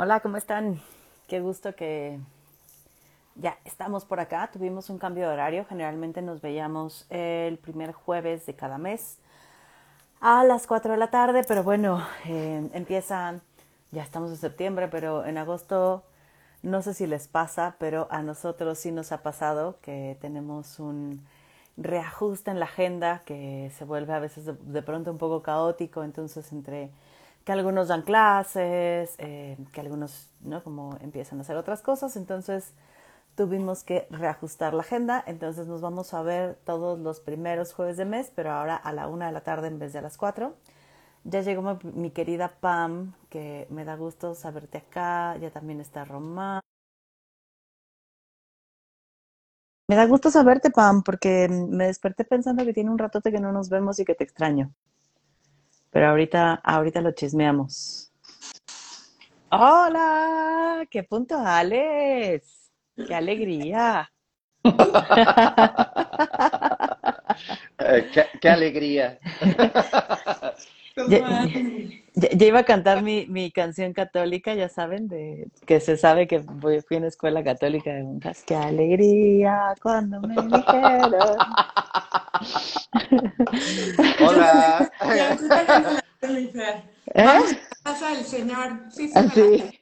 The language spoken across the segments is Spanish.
Hola, ¿cómo están? Qué gusto que ya estamos por acá. Tuvimos un cambio de horario. Generalmente nos veíamos el primer jueves de cada mes a las 4 de la tarde, pero bueno, eh, empiezan, ya estamos en septiembre, pero en agosto no sé si les pasa, pero a nosotros sí nos ha pasado que tenemos un reajuste en la agenda que se vuelve a veces de, de pronto un poco caótico, entonces entre que algunos dan clases, eh, que algunos, ¿no? Como empiezan a hacer otras cosas, entonces tuvimos que reajustar la agenda, entonces nos vamos a ver todos los primeros jueves de mes, pero ahora a la una de la tarde en vez de a las cuatro. Ya llegó mi, querida Pam, que me da gusto saberte acá, ya también está Román. Me da gusto saberte, Pam, porque me desperté pensando que tiene un ratote que no nos vemos y que te extraño. Pero ahorita, ahorita lo chismeamos. Hola, qué punto, Alex. Qué alegría. Eh, qué, qué alegría. Ya, ya- ya iba a cantar mi, mi canción católica, ya saben, de que se sabe que voy- fui a una escuela católica de monjas. Qué alegría cuando me dijeron. Hola. ¿Eh? Vamos a casa del Señor. Sí, Así.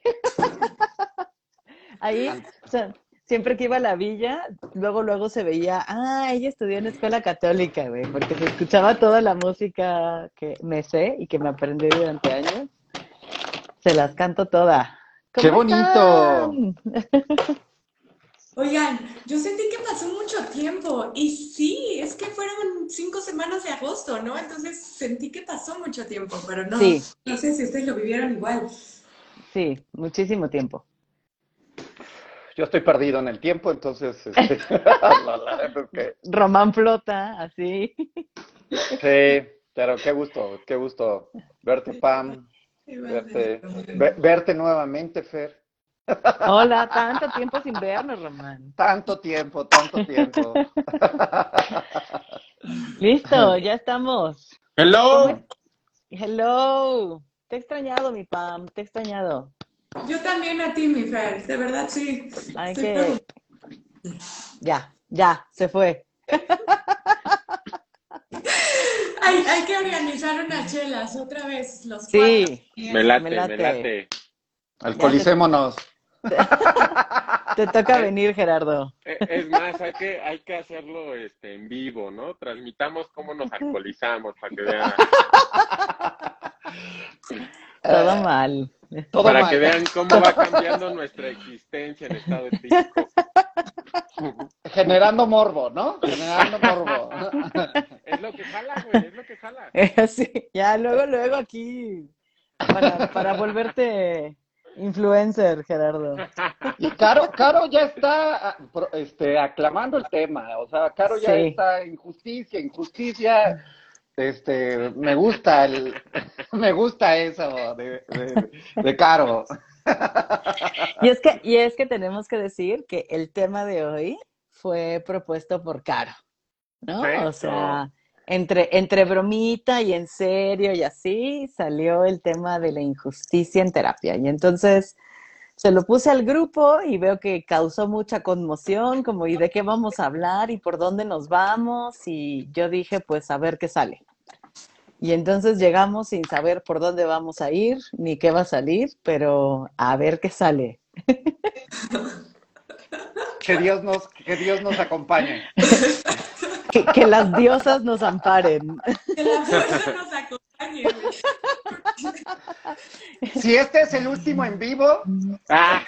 Ahí, o sea, siempre que iba a la villa, luego, luego se veía, ah, ella estudió en escuela católica, güey, porque se escuchaba toda la música que me sé y que me aprendí durante años. Se las canto toda. ¡Qué ¿Cómo bonito! están? Oigan, yo sentí que pasó mucho tiempo y sí, es que fueron cinco semanas de agosto, ¿no? Entonces sentí que pasó mucho tiempo, pero no, Sí. no sé si ustedes lo vivieron igual. Sí, muchísimo tiempo. Yo estoy perdido en el tiempo, entonces, este, Román flota, así. sí, pero qué gusto, qué gusto verte, Pam, verte, ve- verte nuevamente, Fer. Hola, tanto tiempo sin vernos, Román. Tanto tiempo, tanto tiempo. Listo, ya estamos. Hello. Hello. Te he extrañado, mi Pam, te he extrañado. Yo también a ti, mi Fer, de verdad sí. Que... Ya, ya, se fue. Hay, hay que organizar unas chelas otra vez, los Sí, Me late, Me me late. late. Alcoholicémonos. Te toca venir, Gerardo. Eh, Es más, hay que, hay que hacerlo este, en vivo, ¿no? Transmitamos cómo nos alcoholizamos para que vean, Todo mal. Todo para mal. que vean cómo va cambiando nuestra existencia en estado físico. Generando morbo, ¿no? Generando morbo. Es lo que jala, güey, es lo que jala. Sí, ya, luego, luego aquí, para, para volverte influencer, Gerardo. Y Caro, Caro ya está ah, este, aclamando el tema, o sea, Caro ya Sí. está injusticia, injusticia, este, me gusta el, me gusta eso de, de, de Caro. Y es que, y es que tenemos que decir que el tema de hoy fue propuesto por Caro, ¿no? O sea, entre, entre bromita y en serio y así salió el tema de la injusticia en terapia. Y entonces se lo puse al grupo y veo que causó mucha conmoción, como ¿y de qué vamos a hablar y por dónde nos vamos? Y yo dije, pues a ver qué sale. Y entonces llegamos sin saber por dónde vamos a ir ni qué va a salir, pero a ver qué sale. Que Dios nos, que Dios nos acompañe. Que, que las diosas nos amparen. Que la fuerza nos acompañe. güey. Si este es el último en vivo, Ah,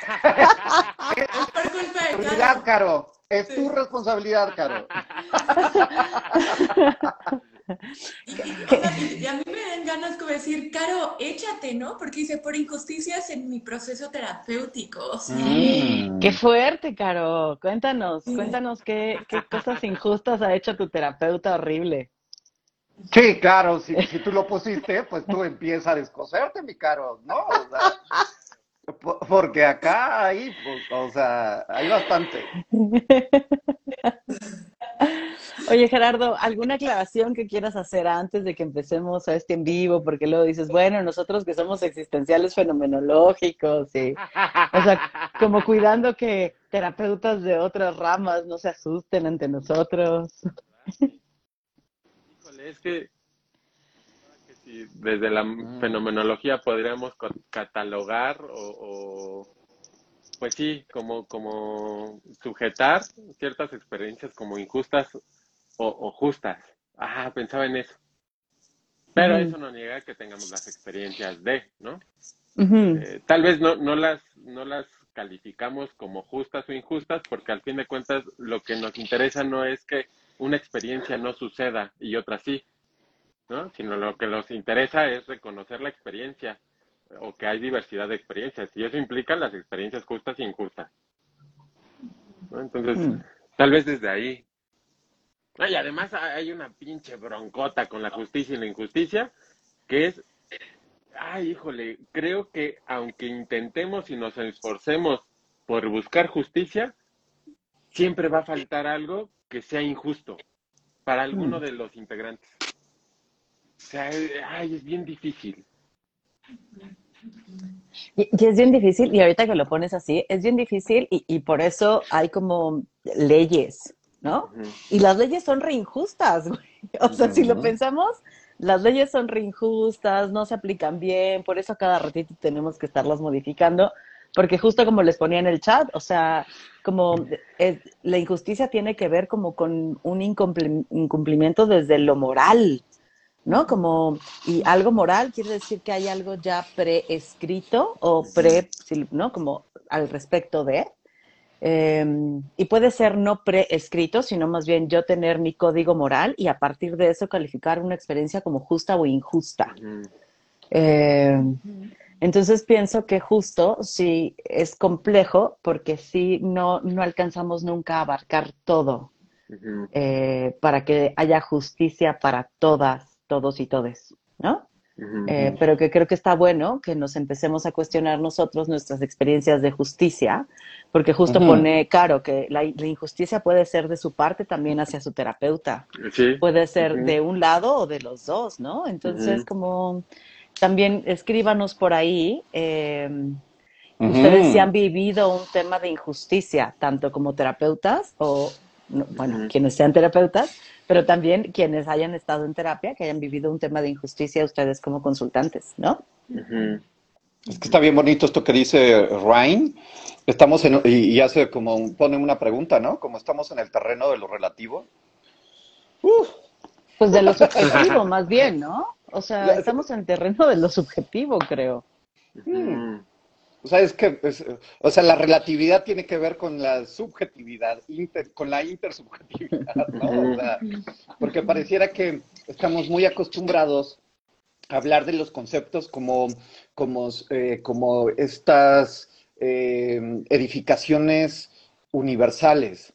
Por culpa de responsabilidad, Caro. Caro. Es tu responsabilidad, Caro. Y a mí me dan ganas como decir, Caro, échate, ¿no? Porque dice, por injusticias en mi proceso terapéutico. Mm. Qué fuerte, Caro. Cuéntanos, cuéntanos qué, qué cosas injustas ha hecho tu terapeuta horrible. Sí, claro, si, si tú lo pusiste, pues tú empiezas a descoserte, mi Caro, ¿no? O sea, po- porque acá hay, pues, o sea, hay bastante. Oye, Gerardo, ¿alguna aclaración que quieras hacer antes de que empecemos a este en vivo? Porque luego dices, bueno, nosotros que somos existenciales fenomenológicos y, o sea, como cuidando que terapeutas de otras ramas no se asusten ante nosotros. Híjole, es que, si desde la fenomenología podríamos catalogar o, o, pues sí, como, como sujetar ciertas experiencias como injustas o, o justas. Ah, pensaba en eso. Pero eso no niega que tengamos las experiencias de, ¿no? Eh, tal vez no, no las no las calificamos como justas o injustas porque al fin de cuentas lo que nos interesa no es que una experiencia no suceda y otra sí, ¿no? Sino lo que nos interesa es reconocer la experiencia o que hay diversidad de experiencias y eso implica las experiencias justas e injustas. ¿no? Entonces, Mm. tal vez desde ahí. No, Y además hay una pinche broncota con la justicia y la injusticia que es Ay, híjole, creo que aunque intentemos y nos esforcemos por buscar justicia, siempre va a faltar algo que sea injusto para alguno Mm. de los integrantes. O sea, ay, es bien difícil. Y, y es bien difícil, y ahorita que lo pones así, es bien difícil y, y por eso hay como leyes, ¿no? Y las leyes son re injustas, güey. O sea, si lo pensamos, las leyes son re injustas, no se aplican bien, por eso cada ratito tenemos que estarlas modificando, porque justo como les ponía en el chat, o sea, como eh, la injusticia tiene que ver como con un incumplimiento desde lo moral, ¿no? Como, y algo moral quiere decir que hay algo ya preescrito o pre, ¿no? Como al respecto de. Eh, y puede ser no preescrito, sino más bien yo tener mi código moral y a partir de eso calificar una experiencia como justa o injusta. Eh, entonces pienso que justo sí es complejo porque sí no, no alcanzamos nunca a abarcar todo eh, para que haya justicia para todas, todos y todes, ¿no? Eh, pero que creo que está bueno que nos empecemos a cuestionar nosotros nuestras experiencias de justicia, porque justo pone Caro que la, la injusticia puede ser de su parte también hacia su terapeuta, Sí. puede ser de un lado o de los dos, ¿no? Entonces, como también escríbanos por ahí. eh, Ujú. Ustedes si han vivido un tema de injusticia, tanto como terapeutas o, no, bueno, quienes sean terapeutas, pero también quienes hayan estado en terapia, que hayan vivido un tema de injusticia ustedes como consultantes, ¿no? Es que está bien bonito esto que dice Ryan. Estamos en, y, y hace como, un- pone una pregunta, ¿no? Como estamos en el terreno de lo relativo. Uf, Pues de lo subjetivo, más bien, ¿no? O sea, estamos en terreno de lo subjetivo, creo. Ujú. O sea, es que, es- o sea, la relatividad tiene que ver con la subjetividad, inter- con la intersubjetividad, ¿no? O sea, porque pareciera que estamos muy acostumbrados a hablar de los conceptos como, como, eh, como estas eh, edificaciones universales,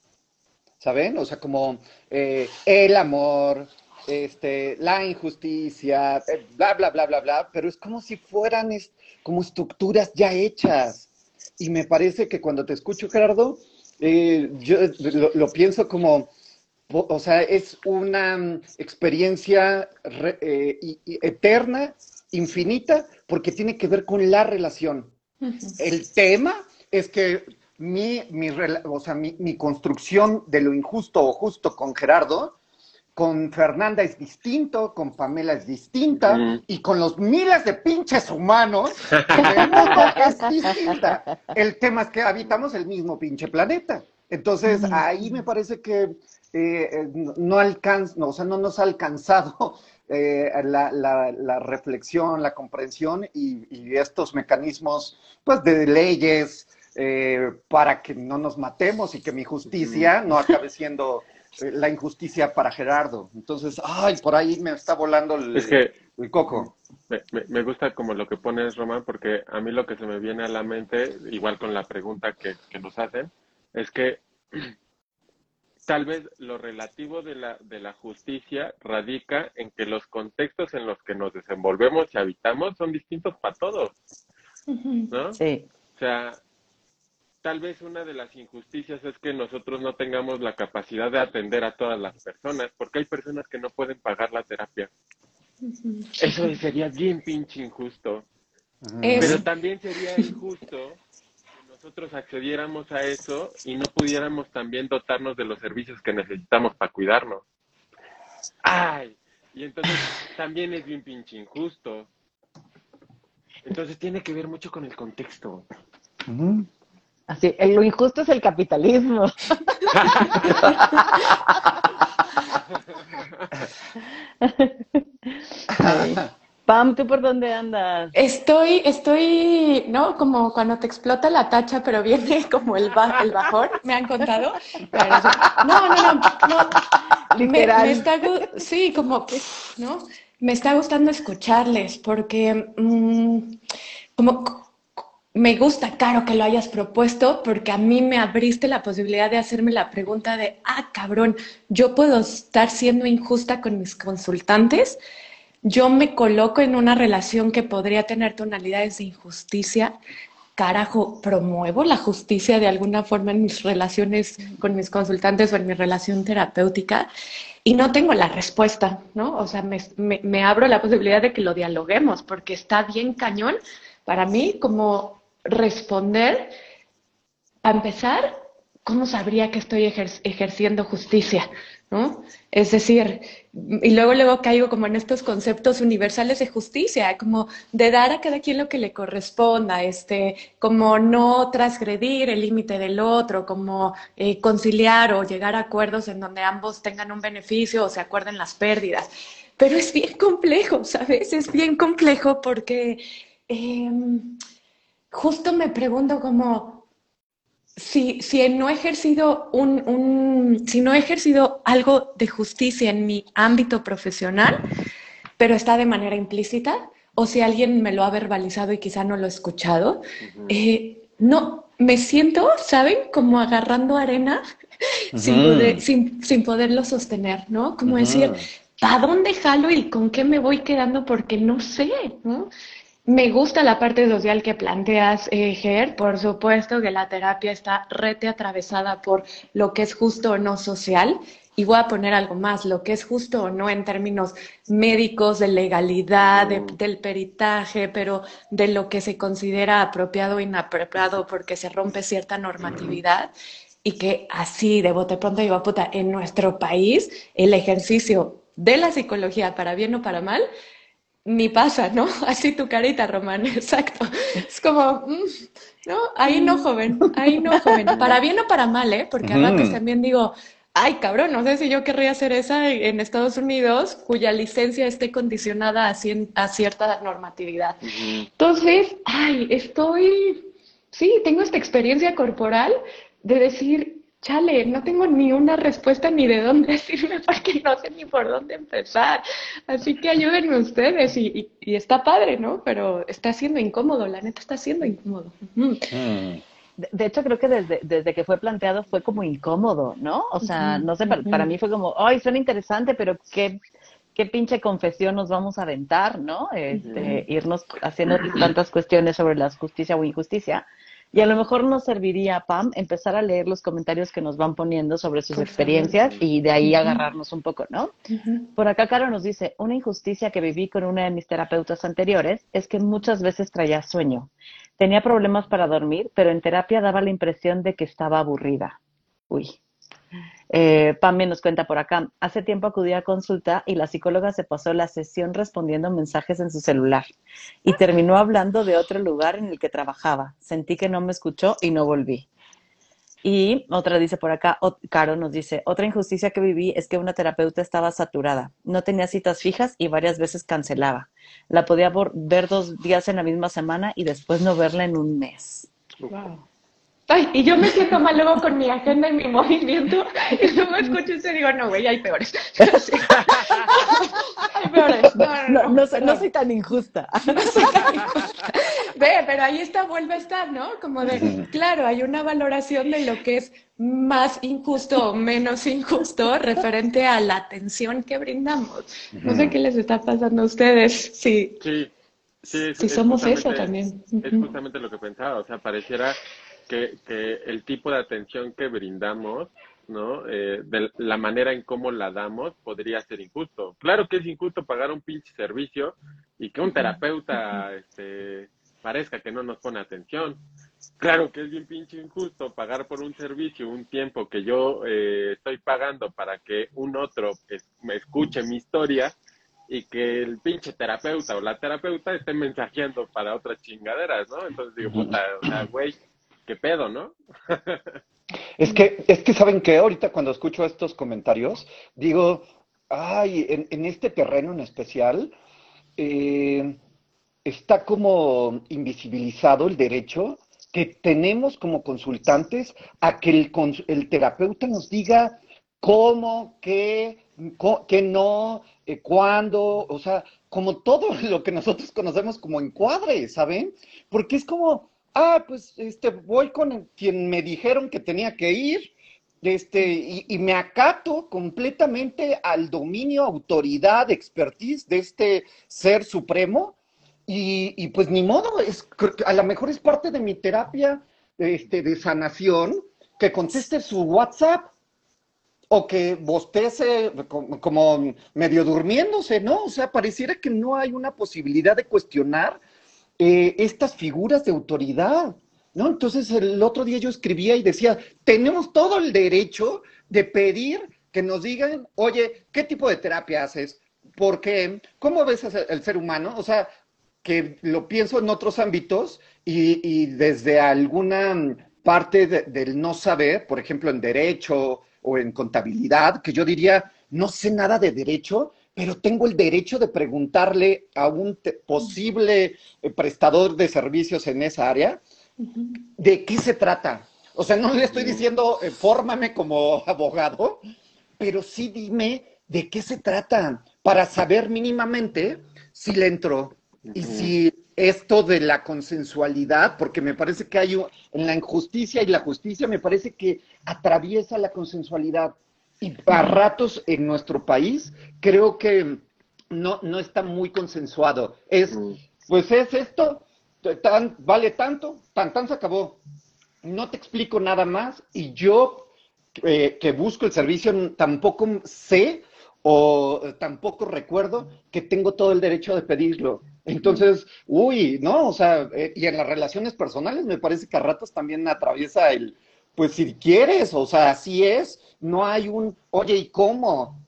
¿saben? O sea, como eh, el amor, este, la injusticia, bla, bla, bla, bla, bla, pero es como si fueran es- como estructuras ya hechas. Y me parece que cuando te escucho, Gerardo, eh, yo lo, lo pienso como, o sea, es una mm, experiencia re- eh, y- y eterna, infinita, porque tiene que ver con la relación. El tema es que mi, mi, o sea, mi, mi construcción de lo injusto o justo con Gerardo, con Fernanda es distinto, con Pamela es distinta, y con los miles de pinches humanos del mundo es distinta. El tema es que habitamos el mismo pinche planeta. Entonces, ahí me parece que eh, eh, no- alcanza, no, o sea, no nos ha alcanzado eh, la, la- la reflexión, la comprensión y, y estos mecanismos, pues, de leyes eh, para que no nos matemos y que mi justicia no acabe siendo la injusticia para Gerardo. Entonces, ay, por ahí me está volando el, Es que el coco. Me, me- me gusta como lo que pones, Román, porque a mí lo que se me viene a la mente, igual con la pregunta que, que nos hacen, es que tal vez lo relativo de la, de la justicia radica en que los contextos en los que nos desenvolvemos y habitamos son distintos para todos, ¿no? Sí. O sea, tal vez una de las injusticias es que nosotros no tengamos la capacidad de atender a todas las personas, porque hay personas que no pueden pagar la terapia. Eso sería bien pinche injusto. Es- Pero también sería injusto que nosotros accediéramos a eso y no pudiéramos también dotarnos de los servicios que necesitamos para cuidarnos. Ay, y entonces también es bien pinche injusto. Entonces tiene que ver mucho con el contexto. Así, el- lo injusto es el capitalismo. Pam, ¿tú por dónde andas? Estoy, estoy, ¿no? Como cuando te explota la tacha, pero viene como el, ba- el bajón, me han contado. Pero. No, no, no, no. Me, Literal. me está, gu- sí, como, ¿no? Me está gustando escucharles porque mm, como me gusta, Caro, que lo hayas propuesto porque a mí me abriste la posibilidad de hacerme la pregunta de, ah, cabrón, yo puedo estar siendo injusta con mis consultantes yo me coloco en una relación que podría tener tonalidades de injusticia. Carajo, promuevo la justicia de alguna forma en mis relaciones con mis consultantes o en mi relación terapéutica y no tengo la respuesta, ¿no? O sea, me, me- me abro la posibilidad de que lo dialoguemos porque está bien cañón para mí como responder, a empezar, ¿cómo sabría que estoy ejer- ejerciendo justicia? ¿no? Es decir, y luego luego caigo como en estos conceptos universales de justicia, como de dar a cada quien lo que le corresponda, este, como no transgredir el límite del otro, como eh, conciliar o llegar a acuerdos en donde ambos tengan un beneficio o se acuerden las pérdidas. Pero es bien complejo, ¿sabes? Es bien complejo porque em, justo me pregunto como, si, si no he ejercido un, un- si no he ejercido algo de justicia en mi ámbito profesional, pero está de manera implícita, o si alguien me lo ha verbalizado y quizá no lo he escuchado, eh, no, me siento, ¿saben? Como agarrando arena sin, poder- sin, sin poderlo sostener, ¿no? Como decir. ¿para dónde jalo y con qué me voy quedando? Porque no sé, ¿no? Me gusta la parte social que planteas, eh, Ger. Por supuesto que la terapia está rete atravesada por lo que es justo o no social. Y voy a poner algo más, lo que es justo o no en términos médicos, de legalidad, de- del peritaje, pero de lo que se considera apropiado o inapropiado porque se rompe cierta normatividad. Y que así, de bote pronto digo, puta, en nuestro país el ejercicio de la psicología, para bien o para mal, ni pasa, ¿no? Así tu carita, Román, exacto. Es como, mm, ¿no? Ahí no, joven, ahí no, joven. Para bien o para mal, ¿eh? Porque a Ujú. ratos también digo, ay, cabrón, no sé si yo querría hacer esa en Estados Unidos, cuya licencia esté condicionada a, cien- a cierta normatividad. Entonces, ay, estoy, sí, tengo esta experiencia corporal de decir, chale, no tengo ni una respuesta ni de dónde decirme porque no sé ni por dónde empezar. Así que ayúdenme ustedes y, y- y está padre, ¿no? Pero está siendo incómodo, la neta está siendo incómodo. Mm. De, hecho, creo que desde, desde que fue planteado fue como incómodo, ¿no? O sea, no sé, para mí fue como, ay, suena interesante, pero qué, qué pinche confesión nos vamos a aventar, ¿no? Este, irnos haciendo tantas cuestiones sobre la justicia o injusticia. Y a lo mejor nos serviría, Pam, empezar a leer los comentarios que nos van poniendo sobre sus Por experiencias favor. y de ahí agarrarnos un poco, ¿no? Por acá, Caro nos dice, una injusticia que viví con una de mis terapeutas anteriores es que muchas veces traía sueño. Tenía problemas para dormir, pero en terapia daba la impresión de que estaba aburrida. Uy. Eh, Pam nos cuenta por acá, hace tiempo acudí a consulta y la psicóloga se pasó la sesión respondiendo mensajes en su celular y terminó hablando de otro lugar en el que trabajaba. Sentí que no me escuchó y no volví. Y otra dice por acá, o- Caro nos dice, otra injusticia que viví es que una terapeuta estaba saturada, no tenía citas fijas y varias veces cancelaba. La podía ver dos días en la misma semana y después no verla en un mes. Wow. Ay, y yo me siento mal luego con mi agenda y mi movimiento, y luego escucho eso y digo, no, güey, hay peores. Hay peores. No, no, No, no, no, soy- no perdón. soy tan injusta. No soy tan injusta. Ve, pero ahí está, vuelve a estar, ¿no? Como de, claro, hay una valoración de lo que es más injusto o menos injusto referente a la atención que brindamos. No sé qué les está pasando a ustedes. Sí. Sí, sí, es, Si es somos eso también. Es justamente lo que pensaba, o sea, pareciera que, que el tipo de atención que brindamos, ¿no? Eh, de la manera en cómo la damos podría ser injusto. Claro que es injusto pagar un pinche servicio y que un terapeuta este, parezca que no nos pone atención. Claro que es bien pinche injusto pagar por un servicio un tiempo que yo eh, estoy pagando para que un otro me escuche mi historia y que el pinche terapeuta o la terapeuta esté mensajeando para otras chingaderas, ¿no? Entonces digo, puta, o sea, güey, qué pedo, ¿no? es que, es que saben que ahorita cuando escucho estos comentarios, digo, ay, en, en este terreno en especial, eh, está como invisibilizado el derecho que tenemos como consultantes a que el, el terapeuta nos diga cómo, qué, qué no, eh, cuándo, o sea, como todo lo que nosotros conocemos como encuadre, ¿saben? Porque es como, ah, pues este, voy con quien me dijeron que tenía que ir, este, y, me acato completamente al dominio, autoridad, expertise de este ser supremo, y, y, pues ni modo, es, a lo mejor es parte de mi terapia este, de sanación que conteste su WhatsApp o que bostece como, medio durmiéndose, ¿no? O sea, pareciera que no hay una posibilidad de cuestionar eh, estas figuras de autoridad, ¿no? Entonces el otro día yo escribía y decía, tenemos todo el derecho de pedir que nos digan, oye, ¿qué tipo de terapia haces? Porque, ¿cómo ves el ser humano? O sea, que lo pienso en otros ámbitos y, desde alguna parte de, del no saber, por ejemplo, en derecho o en contabilidad, que yo diría, no sé nada de derecho, pero tengo el derecho de preguntarle a un posible eh, prestador de servicios en esa área de qué se trata. O sea, no le estoy diciendo, eh, fórmame como abogado, pero sí dime de qué se trata para saber mínimamente si le entro y si esto de la consensualidad, porque me parece que hay en la injusticia y la justicia, me parece que atraviesa la consensualidad. Y a ratos en nuestro país creo que no, no está muy consensuado. Es, pues es esto, tan, vale tanto, tan, tan se acabó. No te explico nada más y yo eh, que busco el servicio tampoco sé o tampoco recuerdo que tengo todo el derecho de pedirlo. Entonces, uy, ¿no? O sea, eh, y en las relaciones personales me parece que a ratos también atraviesa el, pues si quieres, o sea, así es, no hay un, oye, ¿y cómo?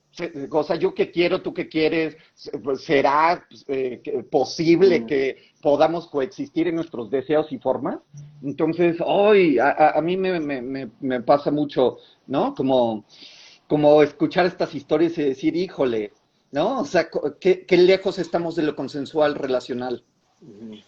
O sea, yo qué quiero, tú qué quieres, pues, será eh, posible que podamos coexistir en nuestros deseos y formas. Entonces, hoy a, a, mí me, me, me, pasa mucho, ¿no? Como, como escuchar estas historias y decir, híjole, ¿no? O sea, ¿qué, qué lejos estamos de lo consensual relacional?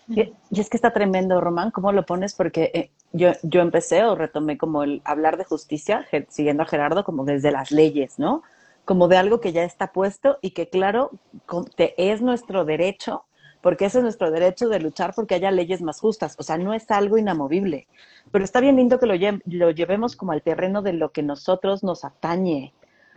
Y, es que está tremendo, Román, ¿cómo lo pones? Porque eh, yo, yo empecé o retomé como el hablar de justicia, siguiendo a Gerardo, como desde las leyes, ¿no? Como de algo que ya está puesto y que, claro, es nuestro derecho, porque ese es nuestro derecho de luchar porque haya leyes más justas. O sea, no es algo inamovible. Pero está bien lindo que lo, lo llevemos como al terreno de lo que nosotros nos atañe,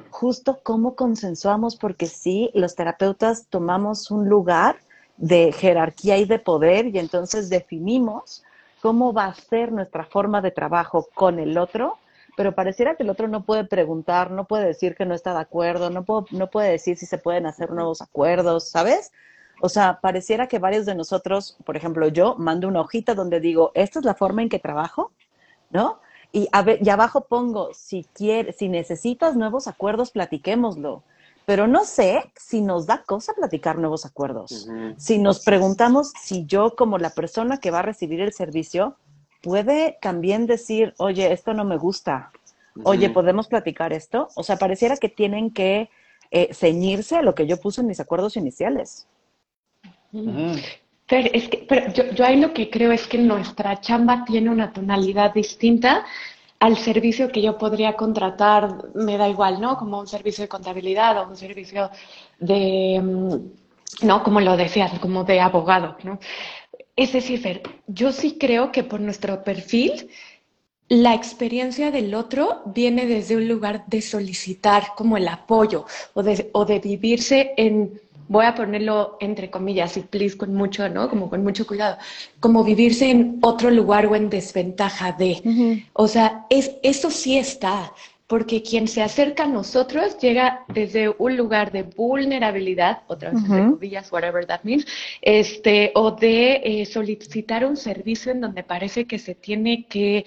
justo cómo consensuamos, porque sí, los terapeutas tomamos un lugar de jerarquía y de poder y entonces definimos cómo va a ser nuestra forma de trabajo con el otro, pero pareciera que el otro no puede preguntar, no puede decir que no está de acuerdo, no, no puede decir si se pueden hacer nuevos acuerdos, ¿sabes? O sea, pareciera que varios de nosotros, por ejemplo, yo mando una hojita donde digo, esta es la forma en que trabajo, ¿no? Y, a ver, y abajo pongo, si quieres, si necesitas nuevos acuerdos, platiquémoslo. Pero no sé si nos da cosa platicar nuevos acuerdos. Si nos preguntamos si yo, como la persona que va a recibir el servicio, puede también decir, oye, esto no me gusta. Oye, ¿podemos platicar esto? O sea, pareciera que tienen que eh, ceñirse a lo que yo puse en mis acuerdos iniciales. Pero, es que, pero yo, yo ahí lo que creo es que nuestra chamba tiene una tonalidad distinta al servicio que yo podría contratar, me da igual, ¿no? Como un servicio de contabilidad o un servicio de, mm, ¿no? Como lo decías, como de abogado, ¿no? Es decir, yo sí creo que por nuestro perfil, la experiencia del otro viene desde un lugar de solicitar como el apoyo o de, o de vivirse en voy a ponerlo entre comillas y please con mucho, ¿no? Como con mucho cuidado, como vivirse en otro lugar o en desventaja de. O sea, es, eso sí está, porque quien se acerca a nosotros llega desde un lugar de vulnerabilidad, otra vez entre comillas, whatever that means, este, o de eh, solicitar un servicio en donde parece que se tiene que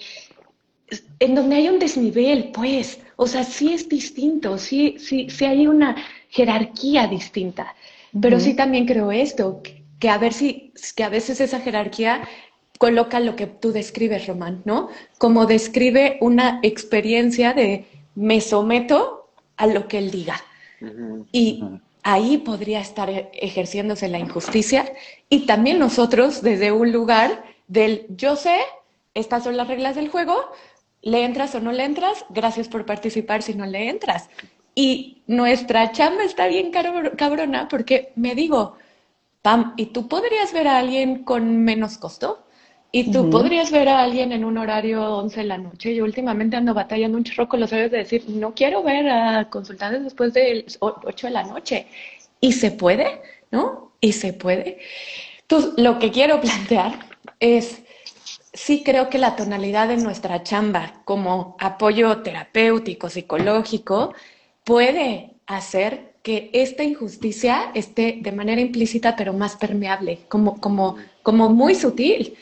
en donde hay un desnivel, pues, o sea, sí es distinto, sí, sí, sí hay una jerarquía distinta. Pero sí también creo esto, que a ver si, que a veces esa jerarquía coloca lo que tú describes, Román, ¿no? Como describe una experiencia de me someto a lo que él diga. Y ahí podría estar ejerciéndose la injusticia. Y también nosotros, desde un lugar del yo sé, estas son las reglas del juego, le entras o no le entras, gracias por participar si no le entras. Y nuestra chamba está bien cabrona porque me digo, Pam, ¿y tú podrías ver a alguien con menos costo? ¿Y tú podrías ver a alguien en un horario 11 de la noche? Yo últimamente ando batallando un chorro con los horarios de decir, no quiero ver a consultantes después de 8 de la noche. Y se puede, ¿no? Y se puede. Entonces, lo que quiero plantear es, sí creo que la tonalidad de nuestra chamba como apoyo terapéutico, psicológico, puede hacer que esta injusticia esté de manera implícita pero más permeable, como, como, como muy sutil,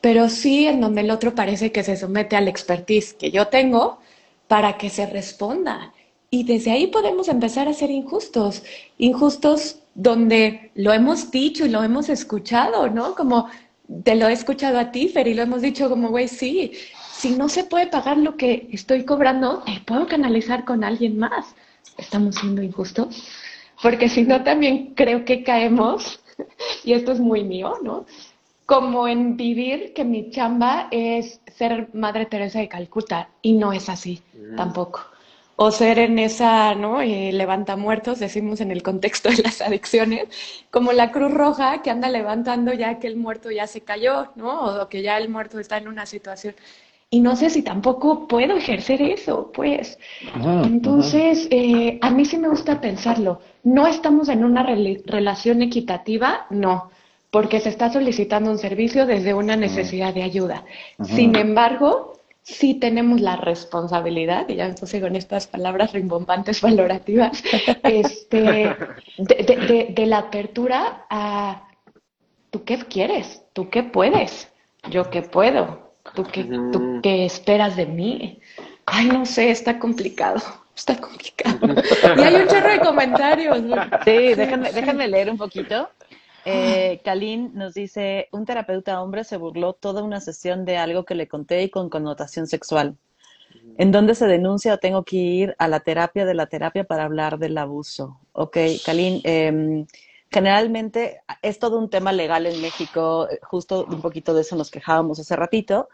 pero sí en donde el otro parece que se somete al expertise que yo tengo para que se responda. Y desde ahí podemos empezar a ser injustos, injustos donde lo hemos dicho y lo hemos escuchado, ¿no? Como te lo he escuchado a ti, Fer, y lo hemos dicho como, güey, sí, si no se puede pagar lo que estoy cobrando, te puedo canalizar con alguien más estamos siendo injustos, porque si no también creo que caemos, y esto es muy mío, ¿no? Como en vivir que mi chamba es ser Madre Teresa de Calcuta, y no es así mm. tampoco. O ser en esa, ¿no? Eh, levanta muertos, decimos en el contexto de las adicciones, como la Cruz Roja que anda levantando ya que el muerto ya se cayó, ¿no? O que ya el muerto está en una situación y no sé si tampoco puedo ejercer eso, pues. Entonces, eh, a mí sí me gusta pensarlo. No estamos en una relación equitativa, no, porque se está solicitando un servicio desde una necesidad de ayuda. Sin embargo, sí tenemos la responsabilidad, y ya me puse con estas palabras rimbombantes valorativas, este, de la apertura a tú qué quieres, tú qué puedes, yo qué puedo, ¿Tú qué, ¿Tú qué esperas de mí? Ay, no sé, está complicado. Está complicado. y hay un chorro de comentarios. Sí, déjenme, déjenme leer un poquito. Eh, Kalin nos dice, un terapeuta hombre se burló toda una sesión de algo que le conté y con connotación sexual. ¿En dónde se denuncia o tengo que ir a la terapia de la terapia para hablar del abuso? Ok, Kalin, eh, generalmente es todo un tema legal en México, eh, justo un poquito de eso nos quejábamos hace ratito,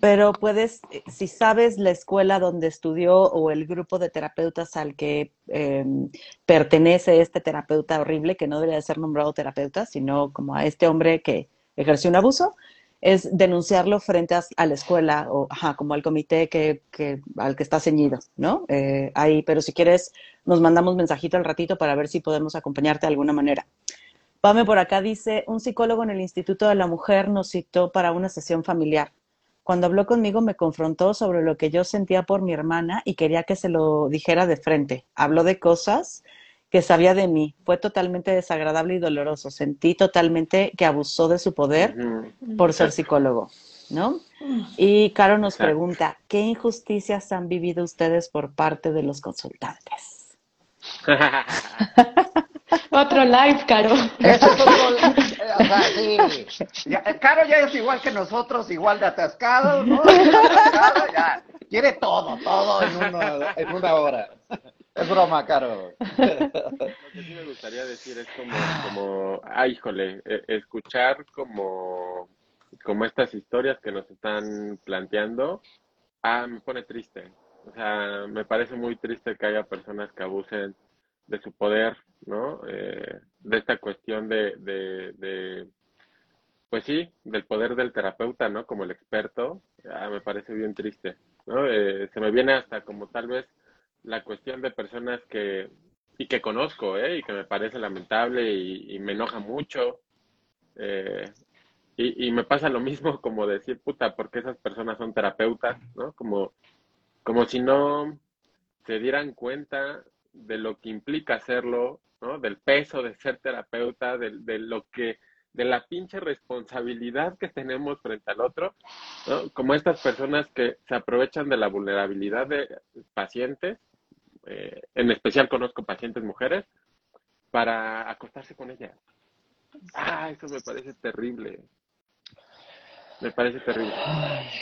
pero puedes, eh, si sabes la escuela donde estudió o el grupo de terapeutas al que em, pertenece este terapeuta horrible, que no debería ser nombrado terapeuta, sino como a este hombre que ejerció un abuso, es denunciarlo frente a, la escuela o como al comité que, al que está ceñido, ¿no? Eh, ahí, pero si quieres, nos mandamos mensajito al ratito para ver si podemos acompañarte de alguna manera. Pame por acá dice, un psicólogo en el Instituto de la Mujer nos citó para una sesión familiar. Cuando habló conmigo me confrontó sobre lo que yo sentía por mi hermana y quería que se lo dijera de frente. Habló de cosas que sabía de mí. Fue totalmente desagradable y doloroso. Sentí totalmente que abusó de su poder por ser psicólogo, ¿no? Y Caro nos pregunta, ¿qué injusticias han vivido ustedes por parte de los consultantes? Otro live, Caro. o sea, sí. Caro ya es igual que nosotros, igual de atascado, ¿no? Atascado, ya. Quiere todo, todo en una, en una hora. Es broma, Caro. Lo que sí me gustaría decir es como, como ah, híjole, e, escuchar como, como estas historias que nos están planteando, ah, me pone triste. O sea, me parece muy triste que haya personas que abusen de su poder, ¿no? Eh, de esta cuestión de, de, pues sí, del poder del terapeuta, ¿no? Como el experto, ah, me parece bien triste, ¿no? Eh, se me viene hasta como tal vez la cuestión de personas que, y que conozco, ¿eh? Y que me parece lamentable y, me enoja mucho. Eh, y, me pasa lo mismo como decir, puta, porque esas personas son terapeutas, ¿no? Como, como si no se dieran cuenta de lo que implica hacerlo, ¿no? Del peso de ser terapeuta, de, de lo que de la pinche responsabilidad que tenemos frente al otro, ¿no? Como estas personas que se aprovechan de la vulnerabilidad de pacientes, eh, en especial conozco pacientes mujeres, para acostarse con ellas. Ah, eso me parece terrible. Me parece terrible.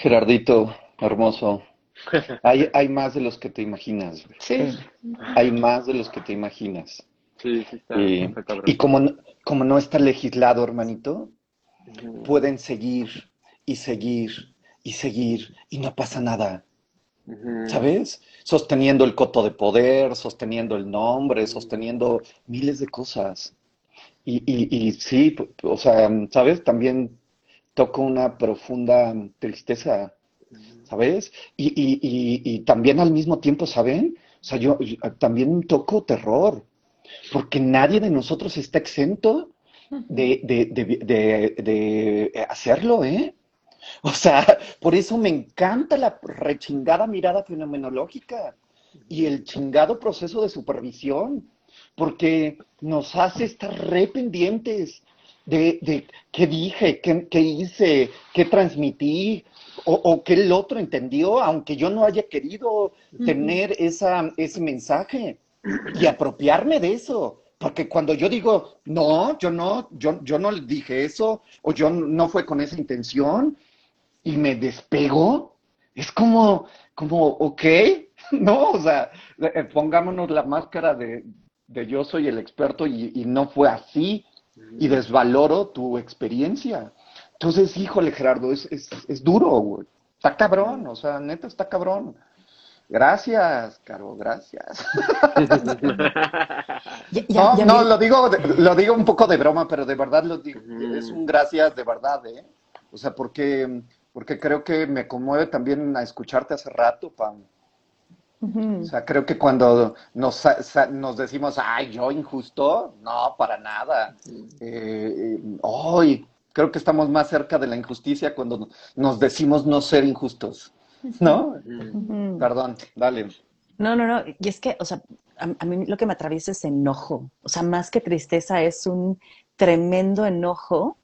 Gerardito, hermoso. Hay, hay más de los que te imaginas. Sí. Hay más de los que te imaginas. Sí, sí está. Y, y como, como no está legislado, hermanito, pueden seguir y seguir y seguir y no pasa nada. ¿Sabes? Sosteniendo el coto de poder, sosteniendo el nombre, sosteniendo miles de cosas. Y, y, y sí, o sea, ¿sabes? También toco una profunda tristeza, ¿sabes? Y, y, y, también al mismo tiempo, ¿saben? O sea, yo también toco terror, porque nadie de nosotros está exento de, de, hacerlo, ¿eh? O sea, por eso me encanta la rechingada mirada fenomenológica y el chingado proceso de supervisión, porque nos hace estar re pendientes de, de qué dije, qué, qué, hice, qué transmití, o, o qué el otro entendió, aunque yo no haya querido tener esa, ese mensaje y apropiarme de eso. Porque cuando yo digo, no, yo no, yo, yo no dije eso, o yo no fue con esa intención, y me despego, es como, como, ok, no, o sea, eh, pongámonos la máscara de, de yo soy el experto y, y, no fue así, y desvaloro tu experiencia. Entonces, híjole, Gerardo, es, es, es duro, güey. Está cabrón, o sea, neta está cabrón. Gracias, Caro, gracias. no, no, lo digo, lo digo un poco de broma, pero de verdad lo digo, es un gracias de verdad, ¿eh? O sea, porque, porque creo que me conmueve también a escucharte hace rato, Pam. O sea, creo que cuando nos, nos decimos, ay, yo injusto, no, para nada. Eh, hoy creo que estamos más cerca de la injusticia cuando nos decimos no ser injustos. ¿No? Perdón, dale. No, no, no. Y es que, o sea, a, mí lo que me atraviesa es enojo. O sea, más que tristeza, es un tremendo enojo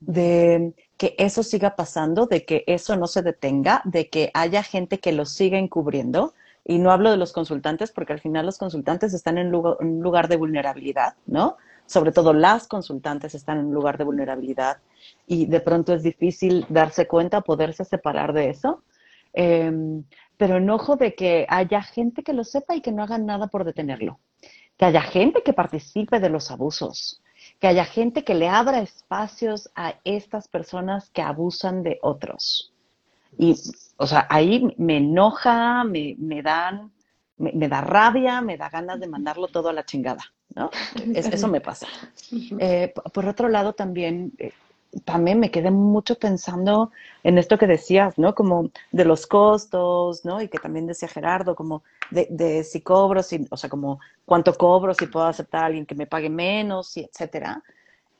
de que eso siga pasando, de que eso no se detenga, de que haya gente que lo siga encubriendo. Y no hablo de los consultantes, porque al final los consultantes están en un lugar de vulnerabilidad, ¿no? Sobre todo las consultantes están en un lugar de vulnerabilidad y de pronto es difícil darse cuenta, poderse separar de eso. Em, pero enojo de que haya gente que lo sepa y que no haga nada por detenerlo. Que haya gente que participe de los abusos. Que haya gente que le abra espacios a estas personas que abusan de otros. Y, o sea, ahí me enoja, me, me dan, me, da rabia, me da ganas de mandarlo todo a la chingada, ¿no? eso me pasa. Eh, por otro lado, también eh, también me quedé mucho pensando en esto que decías, ¿no? Como de los costos, ¿no? Y que también decía Gerardo, como de, si cobro, si, o sea, como cuánto cobro, si puedo aceptar a alguien que me pague menos, y etcétera.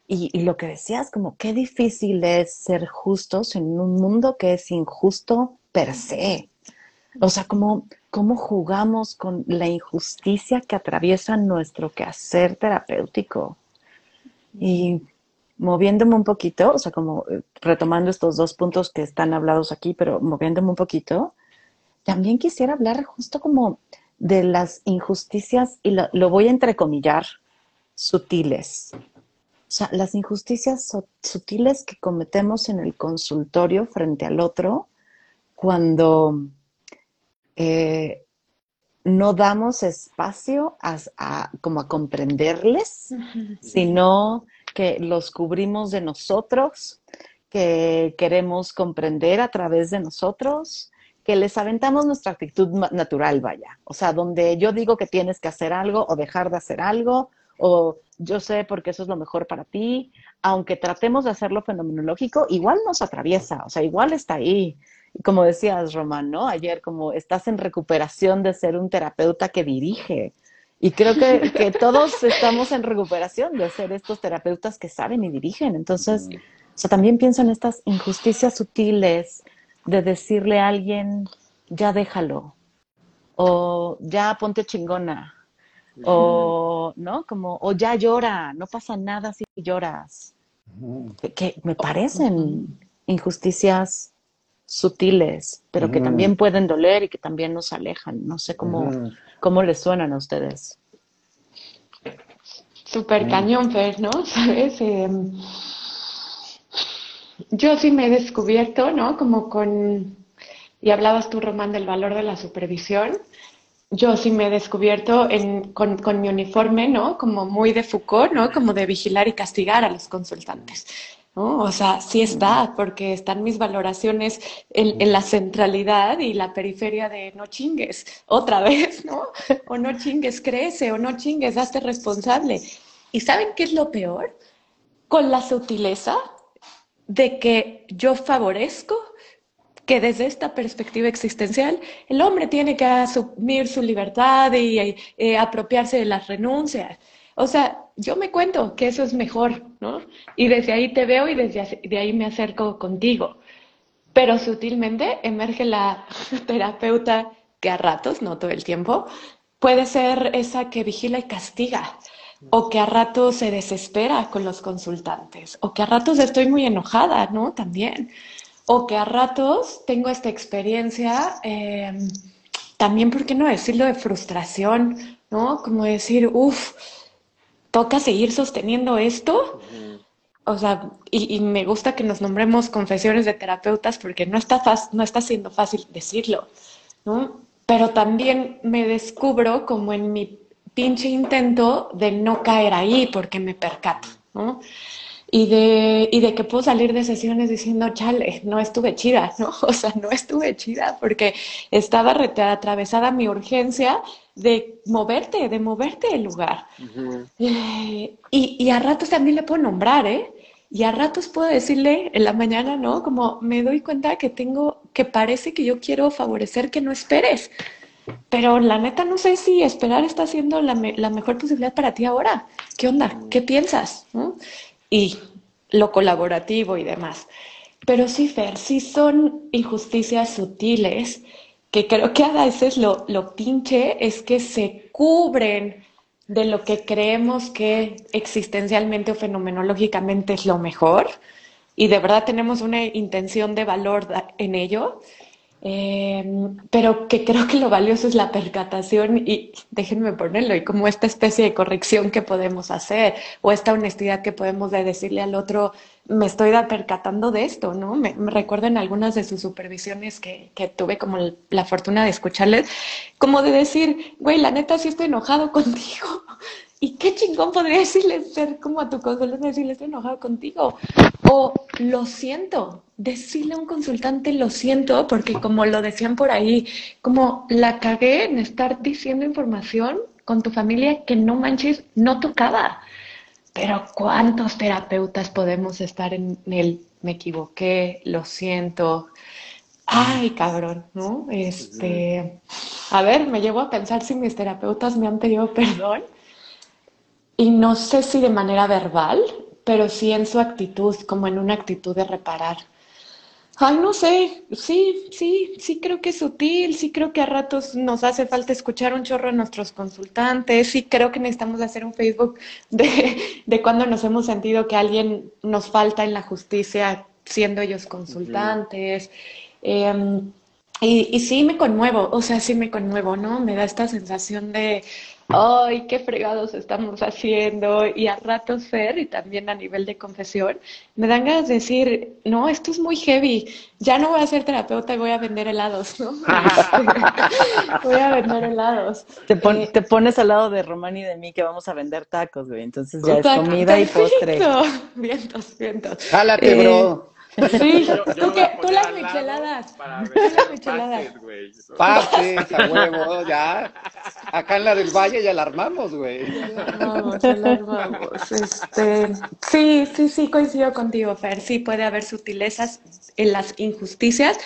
Y, y lo que decías, como qué difícil es ser justos en un mundo que es injusto per se. O sea, como cómo jugamos con la injusticia que atraviesa nuestro quehacer terapéutico. Y moviéndome un poquito, o sea, como eh, retomando estos dos puntos que están hablados aquí, pero moviéndome un poquito, también quisiera hablar justo como de las injusticias, y lo, voy a entrecomillar, sutiles. O sea, las injusticias sutiles que cometemos en el consultorio frente al otro cuando eh, no damos espacio a, como a comprenderles, sino que los cubrimos de nosotros, que queremos comprender a través de nosotros, que les aventamos nuestra actitud natural, vaya. O sea, donde yo digo que tienes que hacer algo o dejar de hacer algo, o yo sé porque eso es lo mejor para ti, aunque tratemos de hacerlo fenomenológico, igual nos atraviesa, o sea, igual está ahí. Como decías, Román, ¿no? Ayer, como estás en recuperación de ser un terapeuta que dirige, Y creo que, que todos estamos en recuperación de ser estos terapeutas que saben y dirigen. Entonces, o sea, también pienso en estas injusticias sutiles de decirle a alguien, ya déjalo, o ya ponte chingona, o, ¿no? Como, o ya llora, no pasa nada si lloras. Que, me parecen injusticias sutiles, pero que también pueden doler y que también nos alejan. No sé cómo, cómo les suenan a ustedes. Super cañón, Fer, ¿no? ¿Sabes? Em, yo sí me he descubierto, ¿no? Como con, y hablabas tú, Román, del valor de la supervisión yo sí me he descubierto con, mi uniforme, ¿no? Como muy de Foucault, ¿no? Como de vigilar y castigar a los consultantes. ¿No? O sea, sí está, porque están mis valoraciones en, la centralidad y la periferia de no chingues, otra vez, ¿no? O no chingues, crece, o no chingues, hazte responsable. ¿Y saben qué es lo peor? Con la sutileza de que yo favorezco que desde esta perspectiva existencial el hombre tiene que asumir su libertad y eh, apropiarse de las renuncias. O sea, yo me cuento que eso es mejor, ¿no? Y desde ahí te veo y desde de ahí me acerco contigo. Pero sutilmente emerge la terapeuta que a ratos, no todo el tiempo, puede ser esa que vigila y castiga, o que a ratos se desespera con los consultantes, o que a ratos estoy muy enojada, ¿no? También o que a ratos tengo esta experiencia, em, también, ¿por qué no decirlo de frustración? ¿No? Como decir, uff, toca seguir sosteniendo esto. O sea, y, me gusta que nos nombremos confesiones de terapeutas porque no está, no está siendo fácil decirlo, ¿no? Pero también me descubro como en mi pinche intento de no caer ahí porque me percato, ¿no? Y de, y de que puedo salir de sesiones diciendo, chale, no estuve chida, ¿no? O sea, no estuve chida porque estaba atravesada mi urgencia de moverte, de moverte del lugar. Eh, y, y a ratos también le puedo nombrar, ¿eh? Y a ratos puedo decirle en la mañana, ¿no? Como me doy cuenta que tengo, que parece que yo quiero favorecer que no esperes. Pero la neta no sé si esperar está siendo la, la mejor posibilidad para ti ahora. ¿Qué onda? ¿Qué piensas? ¿No? Y lo colaborativo y demás. Pero sí, Fer, sí son injusticias sutiles que creo que a veces lo, lo pinche es que se cubren de lo que creemos que existencialmente o fenomenológicamente es lo mejor y de verdad tenemos una intención de valor en ello Em, pero que creo que lo valioso es la percatación y déjenme ponerlo, y como esta especie de corrección que podemos hacer o esta honestidad que podemos de decirle al otro, me estoy percatando de esto, ¿no? Me, recuerdo en algunas de sus supervisiones que, que tuve como la fortuna de escucharles, como de decir, güey, la neta sí estoy enojado contigo. Y qué chingón podría decirle, ser como a tu consultante, decirle, estoy enojado contigo. O lo siento, decirle a un consultante, lo siento, porque como lo decían por ahí, como la cagué en estar diciendo información con tu familia que no manches, no tocaba. Pero ¿cuántos terapeutas podemos estar en el me equivoqué, lo siento? Ay, cabrón, ¿no? Este, a ver, me llevo a pensar si mis terapeutas me han pedido perdón y no sé si de manera verbal, pero sí en su actitud, como en una actitud de reparar. Ay, no sé, sí, sí, sí creo que es sutil, sí creo que a ratos nos hace falta escuchar un chorro a nuestros consultantes, sí creo que necesitamos hacer un Facebook de, de cuando nos hemos sentido que alguien nos falta en la justicia siendo ellos consultantes. Em, y, y sí me conmuevo, o sea, sí me conmuevo, ¿no? Me da esta sensación de, ay, qué fregados estamos haciendo, y a ratos Fer, y también a nivel de confesión, me dan ganas de decir, no, esto es muy heavy, ya no voy a ser terapeuta y voy a vender helados, ¿no? voy a vender helados. Te, eh, te, pones al lado de Román y de mí que vamos a vender tacos, güey, entonces ya es comida y postre. Vientos, vientos. Jálate, bro. Sí, tú, que, tú las micheladas. Tú las micheladas. Pases, a huevo, ya. Acá en la del Valle ya la armamos, güey. Ya la armamos, ya la armamos. Este, sí, sí, sí, coincido contigo, Fer. Sí, puede haber sutilezas en las injusticias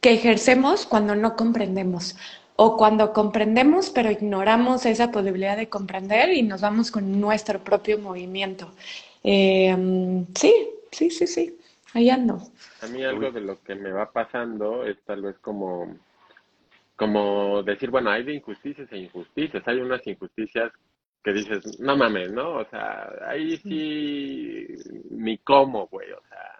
que ejercemos cuando no comprendemos o cuando comprendemos pero ignoramos esa posibilidad de comprender y nos vamos con nuestro propio movimiento. Eh, sí, sí, sí, sí, ahí ando. A mí algo de lo que me va pasando es tal vez como, como decir, bueno, hay de injusticias e injusticias. Hay unas injusticias que dices, no mames, ¿no? O sea, ahí sí ni cómo, güey, o sea,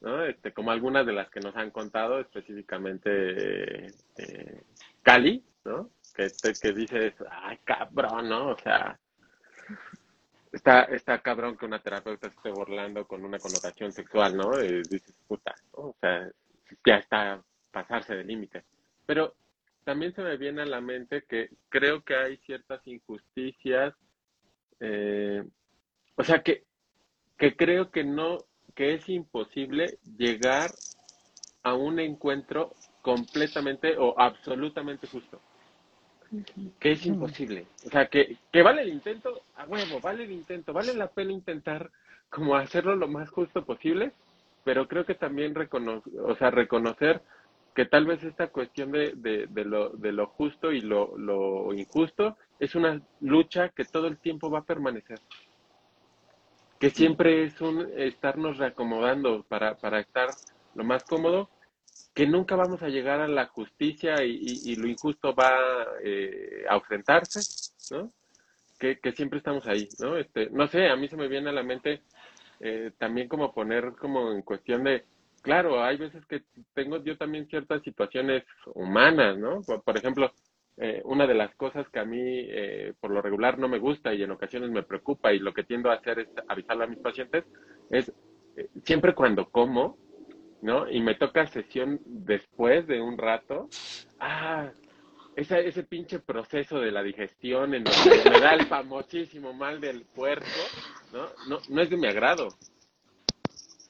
¿no? Este, como algunas de las que nos han contado, específicamente eh, Cali, ¿no? Que, este, que dices, ay, cabrón, ¿no? O sea, está, está cabrón que una terapeuta esté burlando con una connotación sexual, ¿no? Y dices, puta. O sea, ya está pasarse de límite. Pero también se me viene a la mente que creo que hay ciertas injusticias, eh, o sea, que, que creo que no, que es imposible llegar a un encuentro completamente o absolutamente justo. Que es imposible. O sea, que, que vale el intento, a huevo, vale el intento, vale la pena intentar como hacerlo lo más justo posible, pero creo que también recono o sea, reconocer que tal vez esta cuestión de, de, de, lo, de lo justo y lo, lo injusto es una lucha que todo el tiempo va a permanecer. Que siempre es un estarnos reacomodando para, para estar lo más cómodo, que nunca vamos a llegar a la justicia y, y, lo injusto va eh, a enfrentarse, ¿no? Que, que, siempre estamos ahí, ¿no? Este, no sé, a mí se me viene a la mente eh, también como poner como en cuestión de, claro, hay veces que tengo yo también ciertas situaciones humanas, ¿no? Por, por ejemplo, eh, una de las cosas que a mí eh, por lo regular no me gusta y en ocasiones me preocupa y lo que tiendo a hacer es avisarle a mis pacientes es eh, siempre cuando como, ¿no? Y me toca sesión después de un rato, ah, ese, ese pinche proceso de la digestión en donde me da el famosísimo mal del puerco, ¿no? No, no es de mi agrado.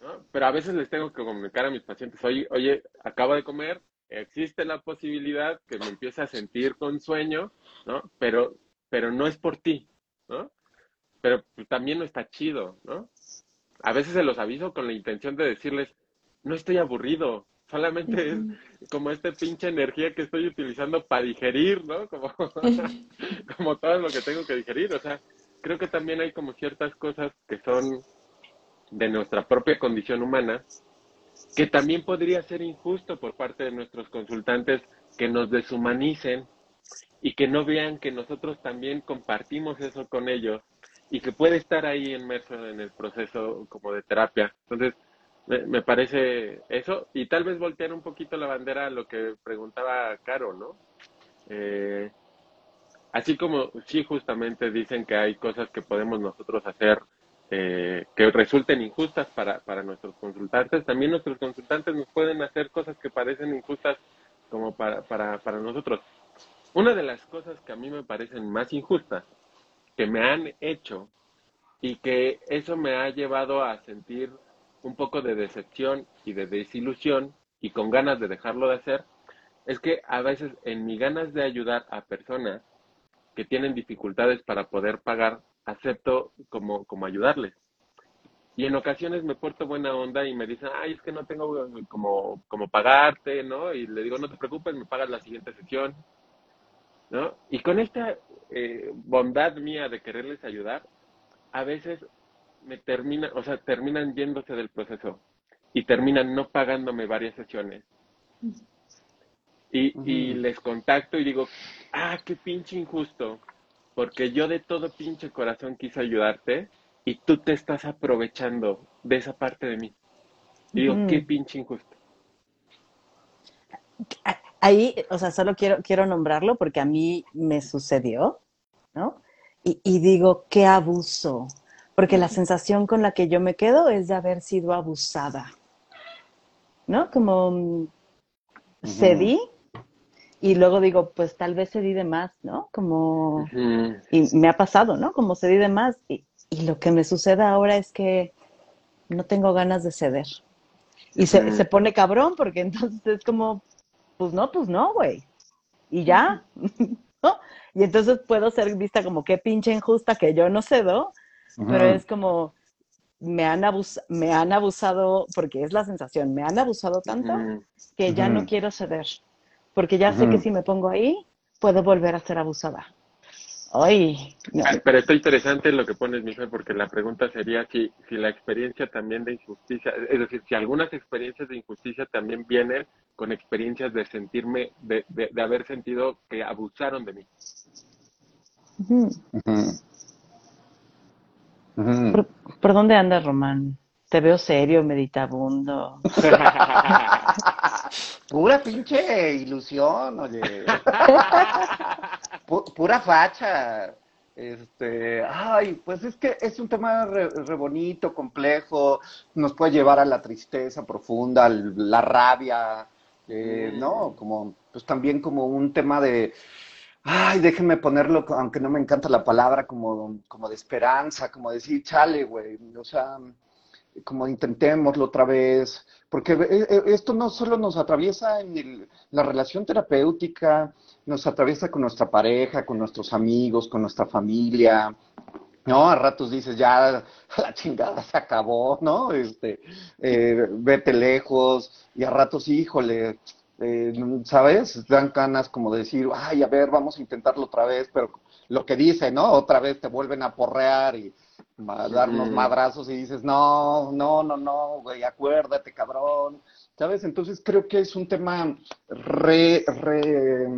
¿no? Pero a veces les tengo que comunicar a mis pacientes, oye, oye, acabo de comer, existe la posibilidad que me empiece a sentir con sueño, ¿no? Pero, pero no es por ti, ¿no? Pero también no está chido, ¿no? A veces se los aviso con la intención de decirles, no estoy aburrido, solamente es como esta pinche energía que estoy utilizando para digerir, ¿no? Como, como todo lo que tengo que digerir, o sea, creo que también hay como ciertas cosas que son de nuestra propia condición humana que también podría ser injusto por parte de nuestros consultantes que nos deshumanicen y que no vean que nosotros también compartimos eso con ellos y que puede estar ahí inmerso en el proceso como de terapia. Entonces, me, me parece eso y tal vez voltear un poquito la bandera a lo que preguntaba Caro, ¿no? Eh, así como sí justamente dicen que hay cosas que podemos nosotros hacer eh, que resulten injustas para, para nuestros consultantes. También nuestros consultantes nos pueden hacer cosas que parecen injustas como para, para, para nosotros. Una de las cosas que a mí me parecen más injustas, que me han hecho y que eso me ha llevado a sentir un poco de decepción y de desilusión y con ganas de dejarlo de hacer, es que a veces en mi ganas de ayudar a personas que tienen dificultades para poder pagar acepto como, como ayudarles. Y en ocasiones me porto buena onda y me dicen, ay, es que no tengo como, como pagarte, ¿no? Y le digo, no te preocupes, me pagas la siguiente sesión, ¿no? Y con esta eh, bondad mía de quererles ayudar, a veces me termina, o sea, terminan yéndose del proceso y terminan no pagándome varias sesiones. Y, y les contacto y digo, ah, qué pinche injusto porque yo de todo pinche corazón quise ayudarte y tú te estás aprovechando de esa parte de mí. Y digo, qué pinche injusto. Ahí, o sea, solo quiero, quiero nombrarlo porque a mí me sucedió, ¿no? Y, y digo, qué abuso, porque la sensación con la que yo me quedo es de haber sido abusada, ¿no? Como mm, cedí y luego digo, pues tal vez cedí de más, ¿no? Como, y me ha pasado, ¿no? Como cedí de más. Y, y, lo que me sucede ahora es que no tengo ganas de ceder. Y se, se, pone cabrón porque entonces es como, pues no, pues no, güey. Y ya, ¿no? Y entonces puedo ser vista como qué pinche injusta que yo no cedo, pero es como, me han, abus me han abusado, porque es la sensación, me han abusado tanto que ya no quiero ceder porque ya sé que si me pongo ahí, puedo volver a ser abusada. Ay, no. Pero está interesante lo que pones, Michelle, porque la pregunta sería si, si la experiencia también de injusticia, es decir, si algunas experiencias de injusticia también vienen con experiencias de sentirme, de, de, de haber sentido que abusaron de mí. Ujú. ¿Por, por dónde andas, Román? Te veo serio, meditabundo. Pura pinche ilusión, oye. Pu- pura facha. Este, ay, pues es que es un tema re, re bonito, complejo, nos puede llevar a la tristeza profunda, al- la rabia, eh, ¿no? Como, pues también como un tema de, ay, déjenme ponerlo, aunque no me encanta la palabra, como, como de esperanza, como decir, chale, güey, o sea, como intentémoslo otra vez, porque eh, eh, esto no solo nos atraviesa en el- la relación terapéutica, nos atraviesa con nuestra pareja, con nuestros amigos, con nuestra familia, ¿no? A ratos dices, ya la chingada se acabó, ¿no? Este, eh, vete lejos, y a ratos, híjole, eh, ¿sabes? Dan ganas como de decir, ay, a ver, vamos a intentarlo otra vez, pero lo que dice, ¿no? Otra vez te vuelven a porrear y a darnos Ujú. madrazos y dices, no, no, no, no, güey, acuérdate, cabrón, ¿sabes? Entonces creo que es un tema re, re,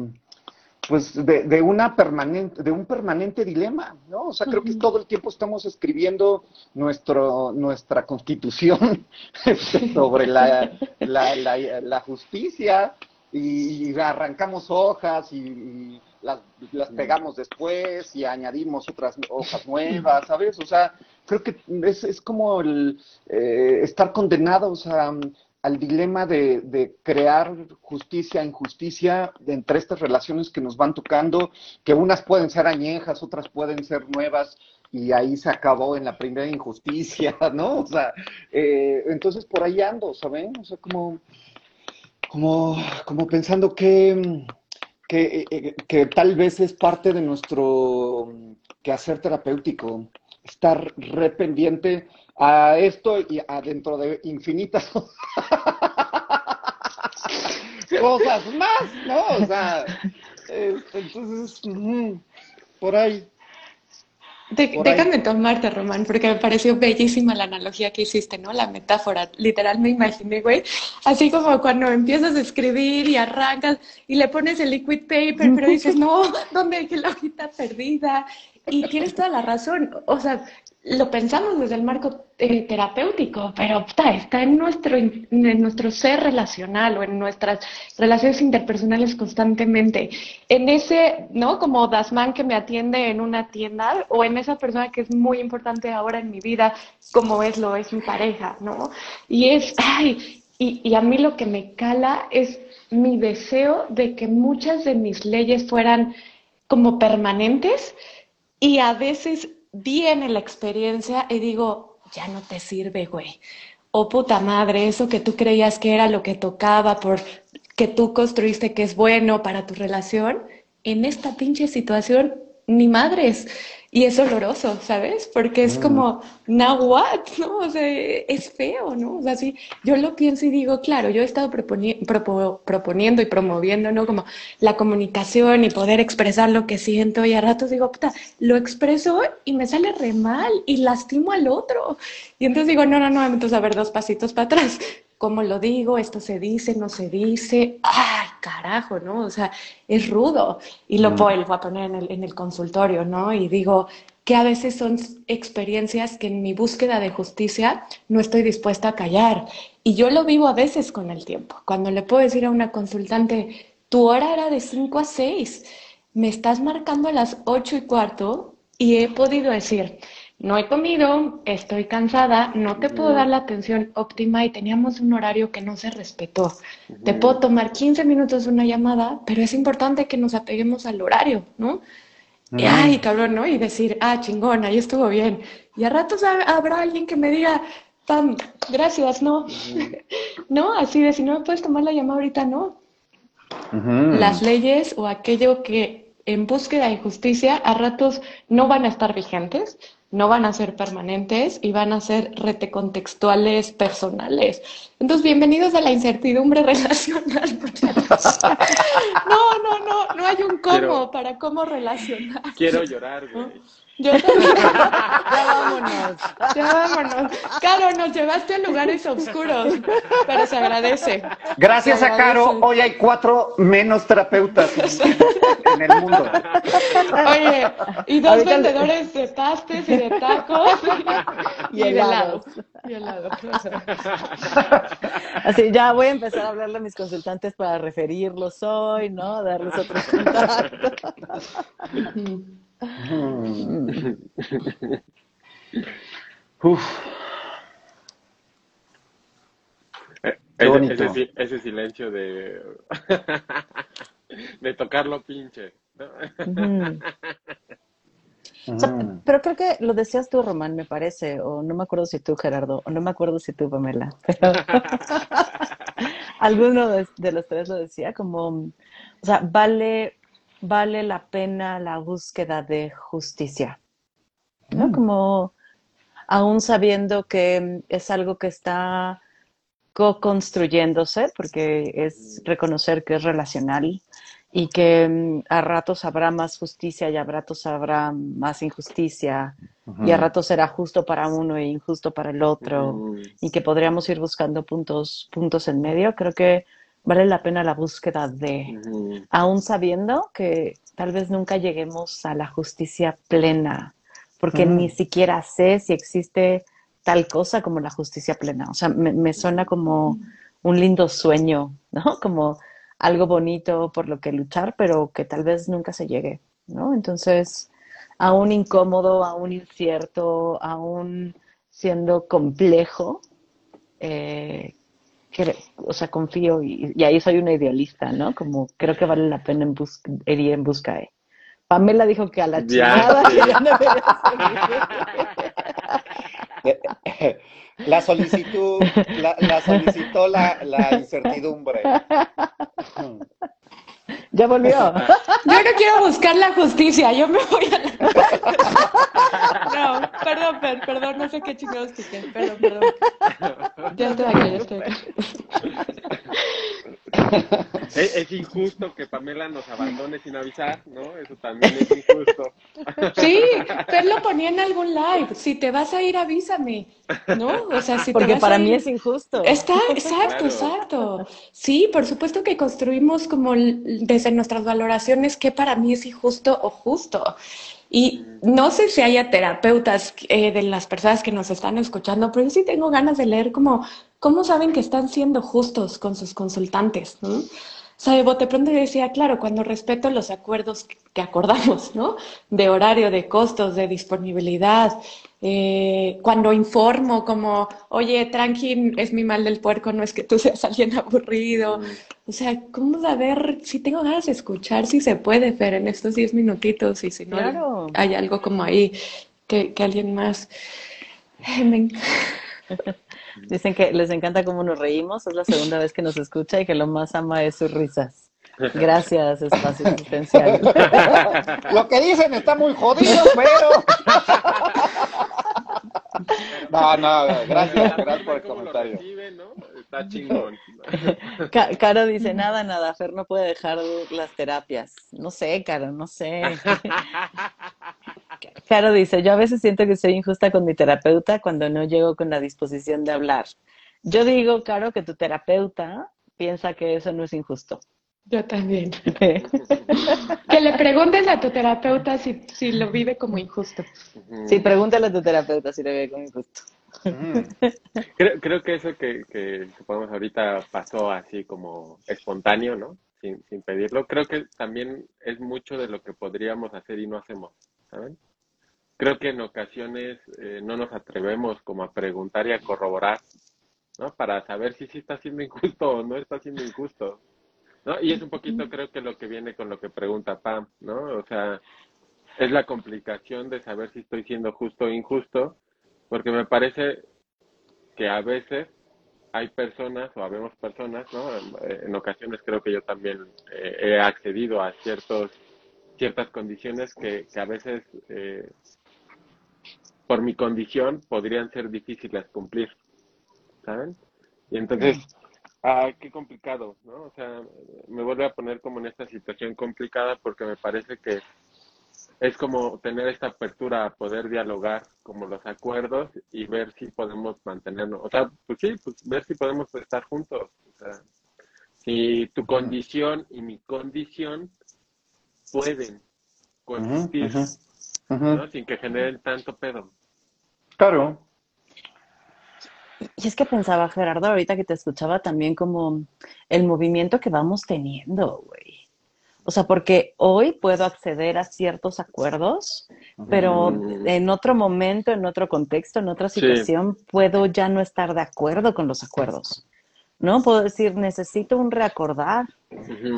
pues de, de una permanente, de un permanente dilema, ¿no? O sea, creo que todo el tiempo estamos escribiendo nuestro, nuestra constitución este, sobre la, la, la, la justicia y, y arrancamos hojas y, y las, las pegamos después y añadimos otras hojas nuevas, ¿sabes? O sea, creo que es, es como el eh, estar condenados a, al dilema de, crear justicia, injusticia entre estas relaciones que nos van tocando, que unas pueden ser añejas, otras pueden ser nuevas, y ahí se acabó en la primera injusticia, ¿no? O sea, eh, entonces por ahí ando, ¿saben? O sea, como, como, como pensando que, que, eh, que tal vez es parte de nuestro quehacer terapéutico, estar re pendiente a esto y adentro de infinitas cosas más, ¿no? O sea, entonces, por ahí. De- ahí. déjame tomarte, Román, porque me pareció bellísima la analogía que hiciste, ¿no? La metáfora. Literal me imaginé, güey, así como cuando empiezas a escribir y arrancas y le pones el liquid paper, pero dices, no, ¿dónde dejé la hojita perdida? Y tienes toda la razón. O sea, lo pensamos desde el marco eh, terapéutico, pero puta, está en nuestro, en nuestro ser relacional o en nuestras relaciones interpersonales constantemente. En ese, ¿no? Como Dasman que me atiende en una tienda o en esa persona que es muy importante ahora en mi vida, como es lo es mi pareja, ¿no? Y es, ay, y, y a mí lo que me cala es mi deseo de que muchas de mis leyes fueran como permanentes y a veces viene la experiencia y digo, ya no te sirve, güey. Oh puta madre, eso que tú creías que era lo que tocaba por que tú construiste que es bueno para tu relación, en esta pinche situación, ni madres. Y es doloroso, ¿sabes? Porque es como, now what, ¿no? O sea, es feo, ¿no? O sea, sí, yo lo pienso y digo, claro, yo he estado proponi- propo- proponiendo y promoviendo, ¿no? Como la comunicación y poder expresar lo que siento y a ratos digo, puta, lo expreso y me sale re mal y lastimo al otro. Y entonces digo, no, no, no, entonces a ver, dos pasitos para atrás. ¿Cómo lo digo? ¿Esto se dice? ¿No se dice? ¡Ay, carajo! ¿no? O sea, es rudo. Y lo vuelvo a poner en el, en el consultorio, ¿no? Y digo que a veces son experiencias que en mi búsqueda de justicia no estoy dispuesta a callar. Y yo lo vivo a veces con el tiempo. Cuando le puedo decir a una consultante, tu hora era de 5 a 6, me estás marcando a las 8 y cuarto y he podido decir, no he comido, estoy cansada, no te puedo dar la atención óptima y teníamos un horario que no se respetó. Te puedo tomar 15 minutos una llamada, pero es importante que nos apeguemos al horario, ¿no? Y, ay, cabrón, ¿no? Y decir, ah, chingón, ahí estuvo bien. Y a ratos ha- habrá alguien que me diga, Pam, gracias, no. no, así de si no me puedes tomar la llamada ahorita, no. Las leyes o aquello que en búsqueda de justicia a ratos no van a estar vigentes, no van a ser permanentes y van a ser retecontextuales personales. Entonces, bienvenidos a la incertidumbre relacional. no, no, no, no hay un cómo para cómo relacionar. Quiero llorar, güey. Yo también. Ya vámonos. Ya vámonos. Caro, nos llevaste a lugares oscuros, pero se agradece. Gracias Se a Caro, hoy hay cuatro menos terapeutas en, el mundo. Oye, y dos Ahorita le- vendedores de pastes y de tacos Y y, de helados. Y helados. Así, ya voy a empezar a hablarle a mis consultantes para referirlos hoy, ¿no? Darles otros contactos. Uf, Eh, Qué ese, bonito. ese si- ese silencio de, de tocarlo pinche. ¿no? Ujú. O sea, pero creo que lo decías tú, Román, me parece, o no me acuerdo si tú, Gerardo, o no me acuerdo si tú, Pamela, pero alguno de, de los tres lo decía, como, o sea, vale, vale la pena la búsqueda de justicia, ¿no? Como, aún sabiendo que es algo que está co-construyéndose, porque es reconocer que es relacional y que mm, a ratos habrá más justicia y a ratos habrá más injusticia y a ratos será justo para uno e injusto para el otro Mm, y que podríamos ir buscando puntos, puntos en medio. Creo que vale la pena la búsqueda de, mm, aún sabiendo que tal vez nunca lleguemos a la justicia plena, porque Mm. ni siquiera sé si existe tal cosa como la justicia plena. O sea, me, me suena como un lindo sueño, ¿no? Como algo bonito por lo que luchar, pero que tal vez nunca se llegue, ¿no? Entonces, aún incómodo, aún incierto, aún siendo complejo, eh, o sea, confío y, y ahí soy una idealista, ¿no? Como creo que vale la pena en bus- ir en busca de. Pamela dijo que a la Ya, chingada sí. ya no La solicitud, la, la solicitó la, la incertidumbre. Ya volvió. Yo no quiero buscar la justicia, yo me voy a la... No, perdón, per- perdón, no sé qué chingados piqué, perdón, perdón. Ya estoy aquí, ya estoy aquí. Es, es injusto que Pamela nos abandone sin avisar, ¿no? Eso también es injusto. Sí, Fer lo ponía en algún live, si te vas a ir avísame, ¿no? O sea, si te Porque vas para a mí ir- es injusto. Está, exacto, Claro. exacto. Sí, por supuesto que construimos como desde nuestras valoraciones qué para mí es injusto o justo. Y no sé si haya terapeutas eh, de las personas que nos están escuchando, pero yo sí tengo ganas de leer como cómo saben que están siendo justos con sus consultantes, ¿no? O sea, de bote pronto yo decía, claro, cuando respeto los acuerdos que- acordamos, ¿no? De horario, de costos, de disponibilidad, eh, cuando informo como, oye, tranqui, es mi mal del puerco, no es que tú seas alguien aburrido. O sea, ¿cómo saber si tengo ganas de escuchar si se puede, Fer, en estos 10 minutitos y si no Claro. hay algo como ahí que, que alguien más... Eh, me Dicen que les encanta cómo nos reímos, es la segunda vez que nos escucha y que lo más ama es sus risas. Gracias, espacio existencial. Lo que dicen está muy jodido, pero. No, no, gracias, gracias por el ¿Cómo lo comentario. Está chingón. Ca- Caro dice, nada, nada, Fer no puede dejar las terapias. No sé, Caro, no sé. Caro dice, yo a veces siento que soy injusta con mi terapeuta cuando no llego con la disposición de hablar. Yo digo, Caro, que tu terapeuta piensa que eso no es injusto. Yo también. Que le preguntes a tu terapeuta si, si lo vive como injusto. Sí, pregúntale a tu terapeuta si le ve como injusto. Mm. Creo, creo que eso que, que supongamos ahorita pasó así como espontáneo, ¿no? Sin, sin pedirlo. Creo que también es mucho de lo que podríamos hacer y no hacemos, ¿saben? Creo que en ocasiones eh, no nos atrevemos como a preguntar y a corroborar, ¿no? Para saber si sí está siendo injusto o no está siendo injusto, ¿no? Y es un poquito creo que lo que viene con lo que pregunta Pam, ¿no? O sea, es la complicación de saber si estoy siendo justo o injusto, porque me parece que a veces hay personas o habemos personas, ¿no? En, en ocasiones creo que yo también eh, he accedido a ciertos ciertas condiciones que, que a veces eh, por mi condición podrían ser difíciles cumplir, ¿saben? Y entonces Ah, qué complicado, ¿no? O sea, me vuelve a poner como en esta situación complicada porque me parece que es como tener esta apertura a poder dialogar como los acuerdos y ver si podemos mantenernos, o sea, pues sí, pues ver si podemos estar juntos, o sea, si tu condición y mi condición pueden coexistir, Sin que generen tanto pedo. Claro. Y es que pensaba, Gerardo, ahorita que te escuchaba también como el movimiento que vamos teniendo, güey. O sea, porque hoy puedo acceder a ciertos acuerdos, pero Mm. en otro momento, en otro contexto, en otra Sí. situación, puedo ya no estar de acuerdo con los acuerdos. ¿No? Puedo decir, necesito un reacordar.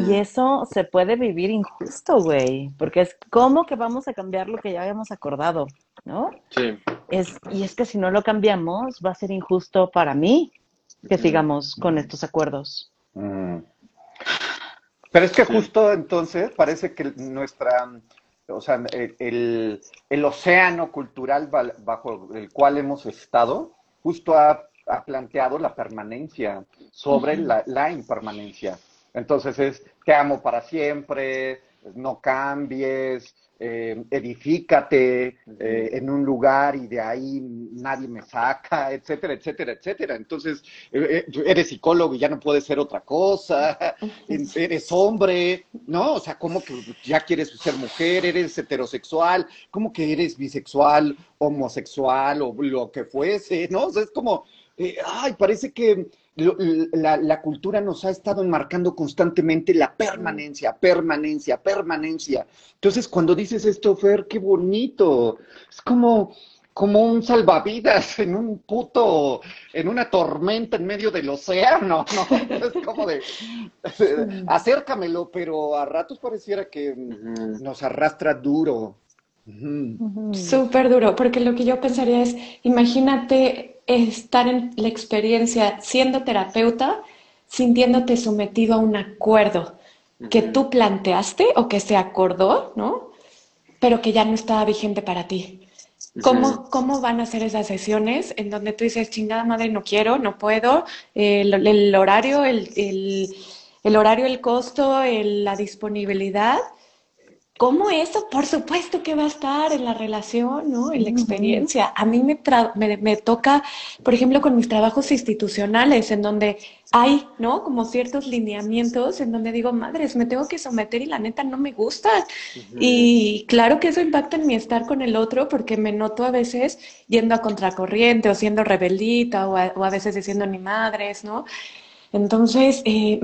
Y eso se puede vivir injusto, güey, porque es como que vamos a cambiar lo que ya habíamos acordado, ¿no? Sí, Es, y es que si no lo cambiamos, va a ser injusto para mí que sigamos con estos acuerdos. Mm. Pero es que justo entonces parece que nuestra, o sea, el, el- el océano cultural bajo el cual hemos estado, justo ha, ha planteado la permanencia sobre la, la impermanencia. Entonces es, te amo para siempre, no cambies, eh, edifícate eh, en un lugar y de ahí nadie me saca, etcétera, etcétera, etcétera. Entonces, eh, eh, eres psicólogo y ya no puedes ser otra cosa, eres hombre, ¿no? O sea, ¿cómo que ya quieres ser mujer, eres heterosexual, ¿cómo que eres bisexual, homosexual o lo que fuese, ¿no? O sea, es como, eh, ay, parece que la, la cultura nos ha estado enmarcando constantemente la permanencia, permanencia, permanencia. Entonces, cuando dices esto, Fer, qué bonito. Es como, como un salvavidas en un puto, en una tormenta en medio del océano, ¿no? Es como de, acércamelo, pero a ratos pareciera que nos arrastra duro. Súper duro, porque lo que yo pensaría es, imagínate estar en la experiencia siendo terapeuta, sintiéndote sometido a un acuerdo que tú planteaste o que se acordó, ¿no? Pero que ya no estaba vigente para ti. ¿Cómo, cómo van a ser esas sesiones en donde tú dices, chingada madre, no quiero, no puedo, el, el horario, el, el, el horario, el costo, el- la disponibilidad? ¿Cómo eso? Por supuesto que va a estar en la relación, ¿no? En la experiencia. A mí me, tra- me, me toca, por ejemplo, con mis trabajos institucionales, en donde hay, ¿no? Como ciertos lineamientos en donde digo, madres, me tengo que someter y la neta no me gusta. Y claro que eso impacta en mi estar con el otro porque me noto a veces yendo a contracorriente o siendo rebeldita o a, o a veces diciendo ni madres, ¿no? Entonces, eh,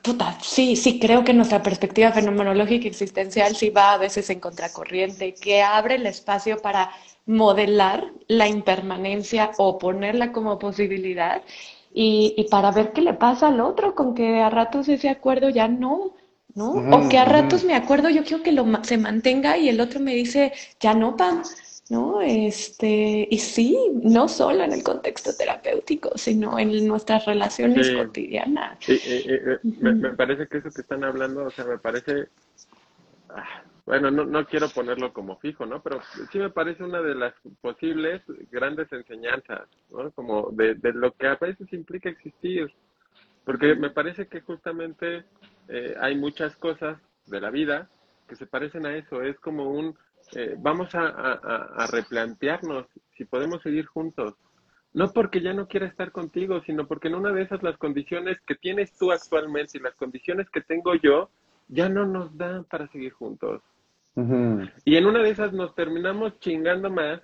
puta, sí, sí creo que nuestra perspectiva fenomenológica existencial sí va a veces en contracorriente, que abre el espacio para modelar la impermanencia o ponerla como posibilidad y, y para ver qué le pasa al otro con que a ratos ese acuerdo ya no, ¿no? O que a ratos mi acuerdo yo quiero que lo se mantenga y el otro me dice, ya no, Pam, ¿no? Este, y sí, no solo en el contexto terapéutico, sino en nuestras relaciones Sí. cotidianas. Sí, eh, eh, eh, me, me parece que eso que están hablando, o sea, me parece, ah, bueno, no, no quiero ponerlo como fijo, ¿no? Pero sí me parece una de las posibles grandes enseñanzas, ¿no? Como de, de lo que a veces implica existir. Porque me parece que justamente eh, hay muchas cosas de la vida que se parecen a eso. Es como un, eh, vamos a, a, a- a replantearnos si podemos seguir juntos. No porque ya no quiera estar contigo, sino porque en una de esas las condiciones que tienes tú actualmente y las condiciones que tengo yo ya no nos dan para seguir juntos. Y en una de esas nos terminamos chingando más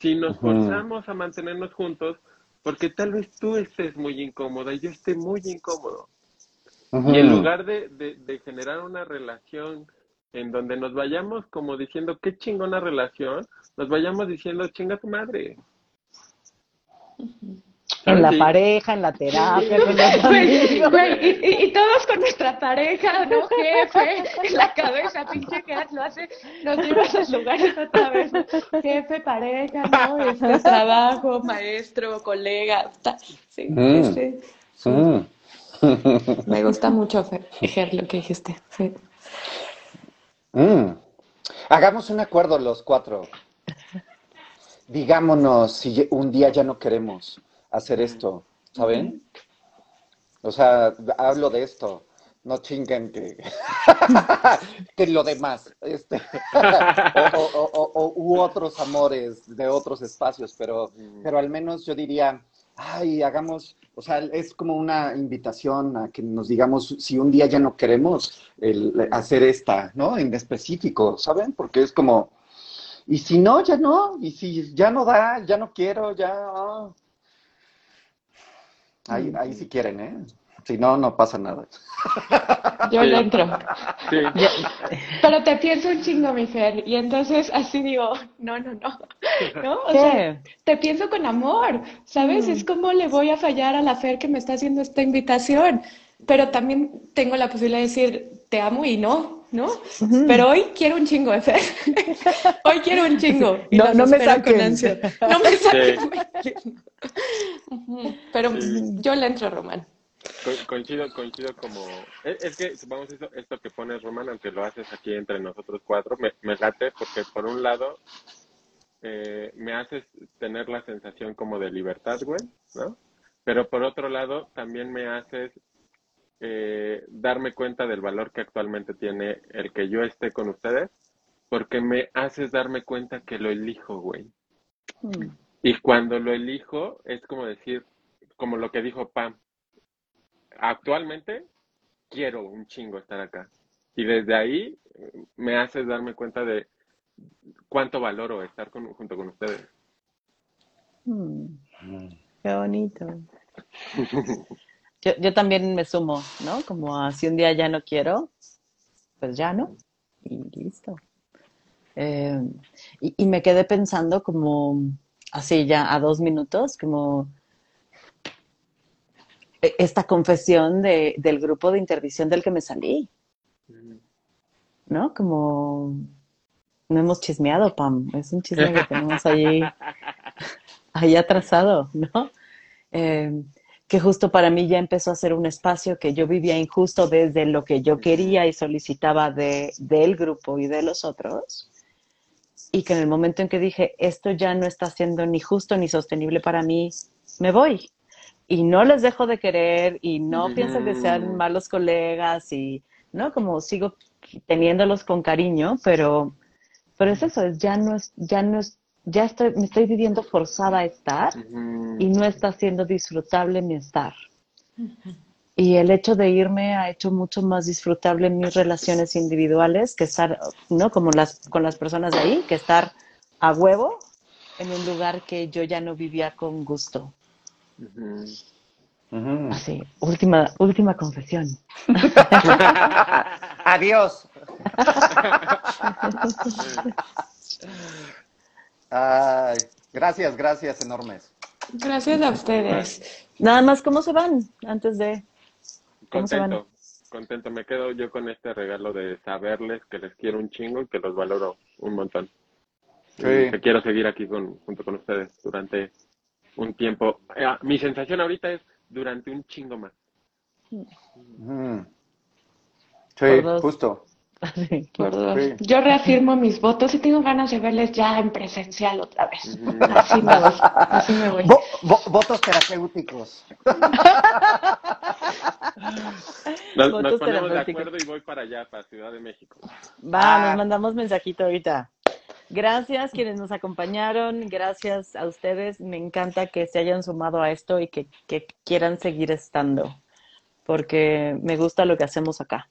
si nos forzamos a mantenernos juntos porque tal vez tú estés muy incómoda y yo esté muy incómodo. Y en lugar de, de, de generar una relación en donde nos vayamos como diciendo qué chingona relación, nos vayamos diciendo chinga tu madre. En la Sí. pareja, en la terapia, con los amigos. y, y- y todos con nuestra pareja, ¿no? Jefe, en la cabeza, pinche Kat, lo hace, nos lleva a esos lugares otra vez. Jefe, pareja, ¿no? Este, trabajo, maestro, colega. ta- Sí, Mm. sí, sí. Mm. Me gusta mucho, Fer, Ger, lo que dijiste. Sí. Mm. Hagamos un acuerdo los cuatro. Digámonos si un día ya no queremos hacer esto, ¿saben? O sea, hablo de esto. No chinguen que, que lo demás, este, o, o- o- o- u otros amores de otros espacios, pero, pero al menos yo diría, ay, hagamos, o sea, es como una invitación a que nos digamos si un día ya no queremos el, hacer esta, ¿no? En específico, ¿saben? Porque es como, y si no, ya no, y si ya no da, ya no quiero, ya... ah. Ahí, ahí si quieren, ¿eh? Si no, no pasa nada. Yo Sí. le entro. Sí, Pero te pienso un chingo, mi Fer, y entonces así digo, no, no, no, ¿no? O sea, te pienso con amor, ¿sabes? Es como le voy a fallar a la Fer que me está haciendo esta invitación, pero también tengo la posibilidad de decir, te amo y no, ¿no? Pero hoy quiero un chingo de Fer. Hoy quiero un chingo. y No- no me con saquen. ansia. No me saquen. Pero yo le entro, Román. Co- coincido, coincido como... Es, es que, supongamos, eso, esto que pones, Román, aunque lo haces aquí entre nosotros cuatro, me, me late porque por un lado eh, me haces tener la sensación como de libertad, güey, ¿no? Pero por otro lado, también me haces eh, darme cuenta del valor que actualmente tiene el que yo esté con ustedes, porque me haces darme cuenta que lo elijo, güey. Mm. Y cuando lo elijo, es como decir, como lo que dijo Pam, actualmente quiero un chingo estar acá. Y desde ahí me haces darme cuenta de cuánto valoro estar con- junto con ustedes. Mm. Qué bonito. Yo, yo también me sumo, ¿no? Como a si un día ya no quiero, pues ya no. Y listo. Eh, y, y me quedé pensando como así ya a dos minutos, como esta confesión de, del grupo de intervisión del que me salí, ¿no? Como no hemos chismeado, Pam. Es un chisme que tenemos allí ahí atrasado, ¿no? Eh, que justo para mí ya empezó a ser un espacio que yo vivía injusto desde lo que yo quería y solicitaba de, del grupo y de los otros. Y que en el momento en que dije, esto ya no está siendo ni justo ni sostenible para mí, me voy. Y no les dejo de querer y no Ujú. pienso que sean malos colegas y, ¿no? Como sigo teniéndolos con cariño, pero, pero es eso, es ya no es, ya no es, ya estoy, me estoy viviendo forzada a estar y no está siendo disfrutable mi estar. Y el hecho de irme ha hecho mucho más disfrutable mis relaciones individuales que estar, ¿no? Como las, con las personas de ahí, que estar a huevo en un lugar que yo ya no vivía con gusto. Ujú. Así, última, última confesión. Adiós. Ay, gracias, gracias enormes. Gracias a ustedes. Nada más, ¿cómo se van antes de...? ¿Cómo se van? Contento, contento. Me quedo yo con este regalo de saberles que les quiero un chingo y que los valoro un montón. Sí. Y que quiero seguir aquí con, junto con ustedes durante un tiempo. Eh, mi sensación ahorita es durante un chingo más. Ujú. Sí, justo. Dos. Sí. Yo reafirmo mis votos y tengo ganas de verles ya en presencial otra vez. Ujú. Así me voy. Así me voy. Vo- vo- votos terapéuticos. Nos, Votos nos ponemos de terapéuticos. acuerdo y voy para allá, para Ciudad de México. Va, Ah. nos mandamos mensajito ahorita. Gracias quienes nos acompañaron, gracias a ustedes. Me encanta que se hayan sumado a esto y que, que quieran seguir estando, porque me gusta lo que hacemos acá,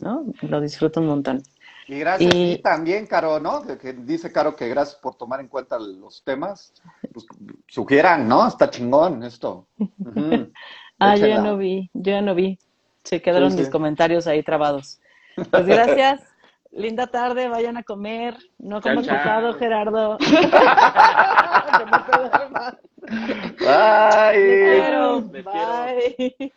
¿no? Lo disfruto un montón. Y gracias Y- y también, Caro, ¿no? Que, dice Caro que gracias por tomar en cuenta los temas. Pues, sugieran, ¿no? Está chingón esto. Ah, yo ya no vi, yo ya no vi. Se quedaron Sí, sí. mis comentarios ahí trabados. Pues gracias. Linda tarde, vayan a comer. No chao. pesado, Gerardo. No. Te quiero. Bye.